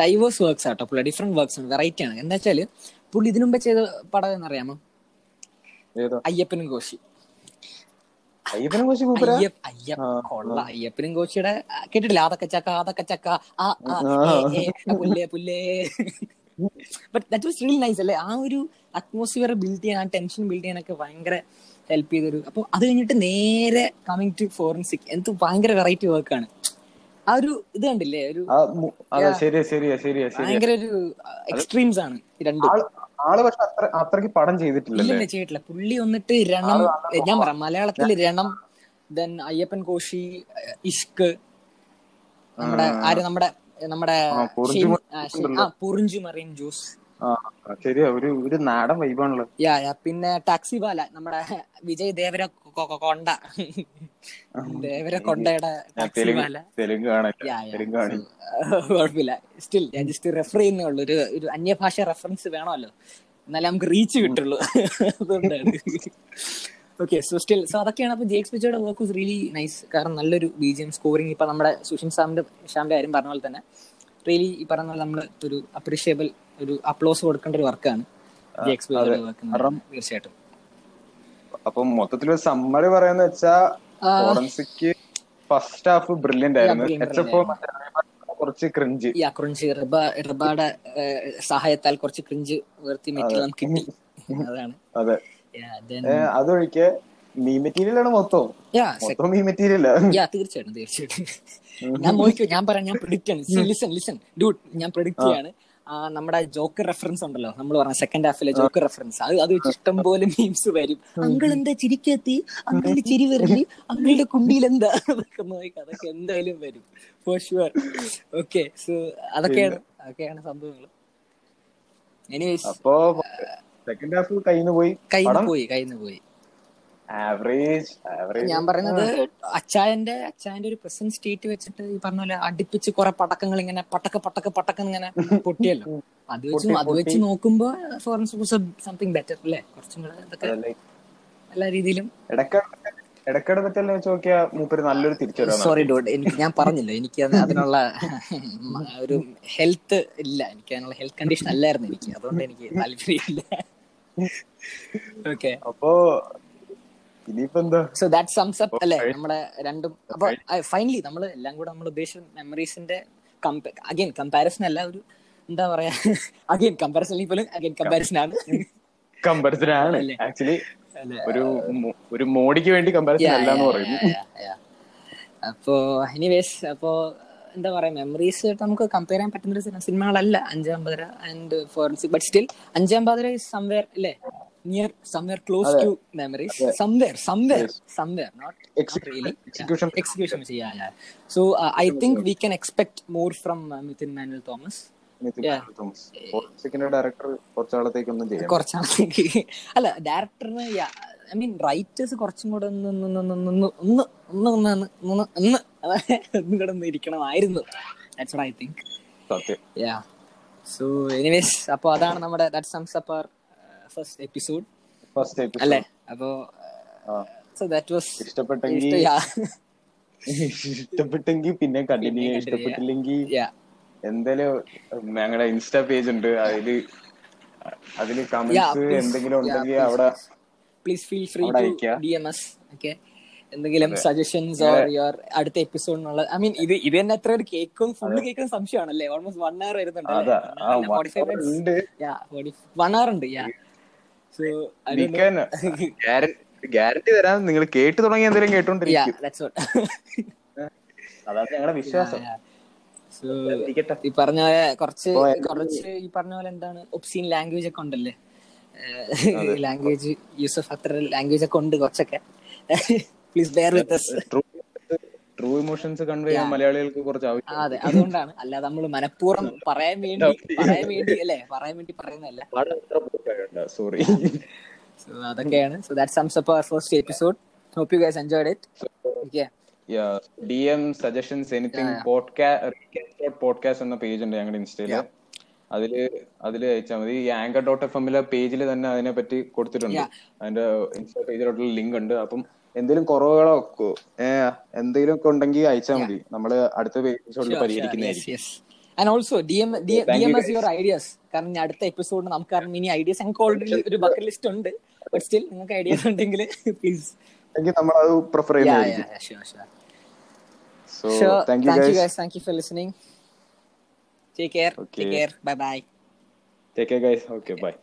ഡൈവേഴ്സ് വർക്ക്സ് ആട്ടോ പുള്ളി ഡിഫറെന്റ് വർക്ക്സ് ആണ് വെറൈറ്റി ആണ്. എന്താ വെച്ചാൽ പുള്ളി ഇതിനു മുമ്പ് ചെയ്ത പടം എന്നറിയാമോ? അയ്യപ്പനും കോശി. അയ്യപ്പനും കോശി കൊള്ള. അയ്യപ്പനും കോശിയുടെ കേട്ടിട്ടില്ല? അതൊക്കെ ചക്ക അതൊക്കെ ചക്ക ആ പുല്ലേ പുല്ലേ. But that was real nice അല്ലേ? ആ ഒരു അറ്റ്മോസ്ഫിയർ ബിൽഡ് ചെയ്യാൻ ആ ടെൻഷൻ ബിൽഡ് ചെയ്യാനൊക്കെ ഭയങ്കര ഹെൽപ്പ് ചെയ്തൊരു അപ്പൊ അത് കഴിഞ്ഞിട്ട് നേരെ കമ്മിങ് ടു ഫോറൻസിക് എന്ത് ഭയങ്കര വെറൈറ്റി വർക്കാണ് ആ ഒരു ഇത് കണ്ടില്ലേ? ഒരു ഭയങ്കര ഒരു എക്സ്ട്രീംസ് ആണ് രണ്ടും. ആൾ പക്ഷെ അത്ര അത്രയ്ക്ക് പടം ചെയ്തിട്ടില്ല ചെയ്തിട്ടില്ല. പുള്ളി വന്നിട്ട് രണം ഞാൻ പറയാം മലയാളത്തിൽ രണം ദെൻ അയ്യപ്പൻ കോശി ഇഷ്ക് നമ്മുടെ ആര് നമ്മുടെ നമ്മുടെ പുറിഞ്ചു മറിയൻ ജ്യൂസ് ശരിയാ ഒരു ഒരു നാടൻ വൈബാണല്ലോ യാ പിന്നെ ടാക്സി വാല നമ്മുടെ വിജയ് ദേവര കൊണ്ട. ദേവര കൊണ്ടയുടെ കുഴപ്പമില്ല. സ്റ്റിൽ ഞാൻ ജസ്റ്റ് റെഫർ ചെയ്യുന്നേ ഉള്ളൂ. ഒരു ഒരു അന്യഭാഷ റെഫറൻസ് വേണമല്ലോ. എന്നാലേ നമുക്ക് റീച്ച് കിട്ടുള്ളൂ. അതുകൊണ്ടാണ്. ഓക്കെ സോ സ്റ്റിൽ സോ അതൊക്കെയാണ് അപ്പൊ എക്സ് പിച്ചയുടെ വർക്ക് വാസ് റിയലി നൈസ് കാരണം നല്ലൊരു ബി ജി എം സ്കോറിംഗ് ഇപ്പൊ നമ്മുടെ സുഷിൻ സാമിന്റെ ഷാമിന്റെ കാര്യം പറഞ്ഞ പോലെ തന്നെ റിയലി ഈ പറഞ്ഞ പോലെ നമ്മൾ ഒരു അപ്രീഷിയബിൾ ഒരു അപ്ലോസ് കൊടുക്കേണ്ട ഒരു വർക്കാണ് ജി എക്സ് പിച്ചയുടെ വർക്ക് തീർച്ചയായിട്ടും. അപ്പൊ മൊത്തത്തിൽ സമ്മറി പറയാന്ന് വെച്ചാ ഫോറൻസിക് ഫസ്റ്റ് ഹാഫ് ബ്രില്യന്റ് ആയിരുന്നു. എച്ച് എഫ് കുറച്ച് ക്രിഞ്ച് ക്രിഞ്ച് റിബയുടെ സഹായത്താൽ കുറച്ച് ക്രിഞ്ച് ഉയർത്തി നമുക്ക് അതാണ്. അതെ. അതൊഴിക്കെ മീ മെറ്റീരിയൽ ആണ് മൊത്തം മൊത്തം മീ മെറ്റീരിയൽ തീർച്ചയായിട്ടും തീർച്ചയായിട്ടും. ഞാൻ നോക്കിയോ ഞാൻ പറയാം ഞാൻ പ്രിഡിക്റ്റ് ആണ് ലിസൺ ലിസൺ ഡൂട്ട് ഞാൻ പ്രിഡിക്റ്റ് ചെയ്യാണ്. നമ്മുടെ ജോക്ക് റെഫറൻസ് ഉണ്ടല്ലോ. നമ്മൾ പറഞ്ഞ സെക്കൻഡ് ഹാഫിലെ ജോക്ക് റെഫറൻസ് അത് അത് വെച്ച് ഇഷ്ടം പോലെ മീംസ് വരും. അങ്കിൾ എന്താ ചിരിക്കെത്തി? അങ്കിളിന്റെ ചിരി വരില്ല അങ്കിളുടെ കുണ്ടിയിൽ എന്താ അതൊക്കെ എന്തായാലും വരും. ഫോർ ഷുവർ ഓക്കെ സോ അതൊക്കെയാണ് അതൊക്കെയാണ് സംഭവങ്ങൾ എനിവേസ് അപ്പോ സെക്കൻഡ് ഹാഫ് കയ്യിൽ പോയി കയ്യിൽ പോയി കയ്യിൽ പോയി. ആവറേജ് ഞാൻ പറയുന്നത് അച്ചായന്റെ അച്ചായന്റെ ഒരു പ്രസന്റ് സ്റ്റേറ്റ് വെച്ചിട്ട് ഈ പറഞ്ഞ പോലെ അടുപ്പിച്ച് കുറെ പടക്കങ്ങൾ ഇങ്ങനെ പട്ടക്ക പട്ടക്ക പട്ടക്ക ഇങ്ങനെ പൊട്ടിയല്ലോ. അത് വെച്ച് അത് വെച്ച് നോക്കുമ്പോ ഫോറൻസ് സംതിങ് ബെറ്റർ അല്ലേ? കുറച്ചും കൂടെ ഇതൊക്കെ എല്ലാ രീതിയിലും ഇടക്കിടക്കല്ലേ വെച്ച് നോക്കിയാ മൂപ്പര് നല്ലൊരു തിരിച്ചു സോറി ഡോട്ട് എനിക്ക് ഞാൻ പറഞ്ഞില്ല എനിക്ക് അതിനുള്ള ഒരു ഹെൽത്ത് ഇല്ല. എനിക്ക് അതിനുള്ള ഹെൽത്ത് കണ്ടീഷൻ അല്ലായിരുന്നു എനിക്ക്. അതുകൊണ്ട് എനിക്ക് താല്പര്യമില്ല. ഓക്കെ അപ്പോ സോ ദാറ്റ് സംസ് അപ്പ് അല്ലേ? നമ്മുടെ രണ്ടും അപ്പൊ ഫൈനലി നമ്മൾ എല്ലാം കൂടെ നമ്മൾ ഉദ്ദേശിച്ച മെമ്മറീസിന്റെ അഗൈൻ കമ്പാരിസൺ അല്ല ഒരു എന്താ പറയാ? അഗൈൻ കമ്പാരിസൺ പോലും അഗൈൻ കമ്പാരിസൺ ആണ്. കമ്പാരിസൺ ആണ്. ആക്ച്വലി ഒരു ഒരു മോഡിക്ക് വേണ്ടി കമ്പാരിസൺ അല്ല എന്ന് പറയുന്നു. അപ്പോ എനിവേസ് അപ്പോ എന്താ പറയാ? മെമ്മറീസ് നമുക്ക് കമ്പയർ ചെയ്യാൻ പറ്റുന്ന ഒരു സിനിമകളല്ല Anjaam Pathira and Forensic but still Anjaam Pathira is somewhere അല്ലേ? Near somewhere close to Memories somewhere somewhere somewhere not execution execution ചെയ്യാൻ so I think we can expect more from Midhun Manuel Thomas അല്ല ഡയറക്ടറിന് ഐ മീൻ റൈറ്റേഴ്സ് കുറച്ചും കൂടെ ഒന്ന് ഇരിക്കണമായിരുന്നു ഐ തിങ്ക് സോ എനിവേസ് അപ്പൊ അതാണ് നമ്മുടെ that sums up our first episode first അല്ലേ? അപ്പോ സോ ദാറ്റ് വാസ് ഇഷ്ടപ്പെട്ടെങ്കിൽ ഇഷ്ടപ്പെട്ടെങ്കിൽ പിന്നെ കണ്ടിന്യൂ ഇഷ്ടപ്പെട്ടില്ലെങ്കിൽ എന്തായാലും ഞങ്ങളുടെ ഇൻസ്റ്റാ പേജ് ഉണ്ട്. അതിൽ അതിൽ കമന്റ്സ് എന്തെങ്കിലും ഉണ്ടെങ്കിൽ അവിടെ please feel free to D M S okay എന്തെങ്കിലും സജഷൻസ് ഓർ യുവർ അടുത്ത എപ്പിസോഡിനുള്ള ഐ മീൻ ഇത് ഇത് തന്നെ എത്ര ഒരു കേക്കും ഫുൾ കേൾക്കുന്ന സംശയമാണല്ലേ? ഓൾമോസ്റ്റ് വൺ അവർ വരുന്നുണ്ട് വൺ അവർ ഉണ്ട്. യാ ഗ്യാരണ്ടി തരാൻ നിങ്ങൾ കേട്ടു തുടങ്ങി എന്തെങ്കിലും കേട്ടോണ്ടിരിക്കും. അതാണ് ഞങ്ങളുടെ വിശ്വാസം. ഈ പറഞ്ഞ പോലെ കുറച്ച് കുറച്ച് ഈ പറഞ്ഞ പോലെ എന്താണ് ഒപ്സീൻ ലാംഗ്വേജ് ഒക്കെ ഉണ്ടല്ലേ? ലാംഗ്വേജ് യൂസഫ് അത്ര ലാംഗ്വേജ് ഒക്കെ ഉണ്ട് കുറച്ചൊക്കെ. Please bear with true emotions convey ചെയ്യാൻ മലയാളികൾക്ക് കുറച്ച് ആവശ്യം. അതെ അതുകൊണ്ടാണ്. അല്ല നമ്മൾ മനഃപൂർവം പറയാൻ വേണ്ടി പറയാൻ വേണ്ടി അല്ലേ? പറയാൻ വേണ്ടി പറയുന്നതല്ല. സോറി അതൊക്കെയാണ്. So that sums up our first episode hope you guys enjoyed it okay D M suggestions anything podcast എന്ന പേജ് ഉണ്ട് ഞങ്ങളുടെ ഇൻസ്റ്റയിൽ അതിൽ അതിൽ അയച്ചാൽ മതി. ഈ ആങ്കർ ഡോട്ട് എഫ് എമ്മിലെ പേജിൽ തന്നെ അതിനെ പറ്റി കൊടുത്തിട്ടുണ്ട് അതിന്റെ ഇൻസ്റ്റാ പേജിലോട്ടുള്ള ലിങ്ക് ഉണ്ട്. അപ്പം എന്തെങ്കിലും കുറവുകളോ എന്തെങ്കിലും ഒക്കെ ഉണ്ടെങ്കിൽ അയച്ചാൽ മതി നമ്മൾ അടുത്ത എപ്പിസോഡിൽ പരിഹരിക്കുന്നതായിരിക്കും and also D M D M S your ideas കാരണം അടുത്ത എപ്പിസോഡ് നമുക്ക് കാരണം ഇനി ഐഡിയാസ് ഞങ്ങൾക്ക് ഓൾറെഡി ഒരു ബക്കറ്റ് ലിസ്റ്റ് ഉണ്ട് ബട്ട് സ്റ്റിൽ നിങ്ങൾക്ക് ഐഡിയാസ് ഉണ്ടെങ്കിൽ പ്ലീസ് നമ്മൾ അത് പ്രിഫർ ചെയ്യുന്നതായിരിക്കും So, sure. thank you, thank guys. you guys. Thank you for listening. Take care. Okay. Take care. Bye bye. Take care, guys. Okay, bye.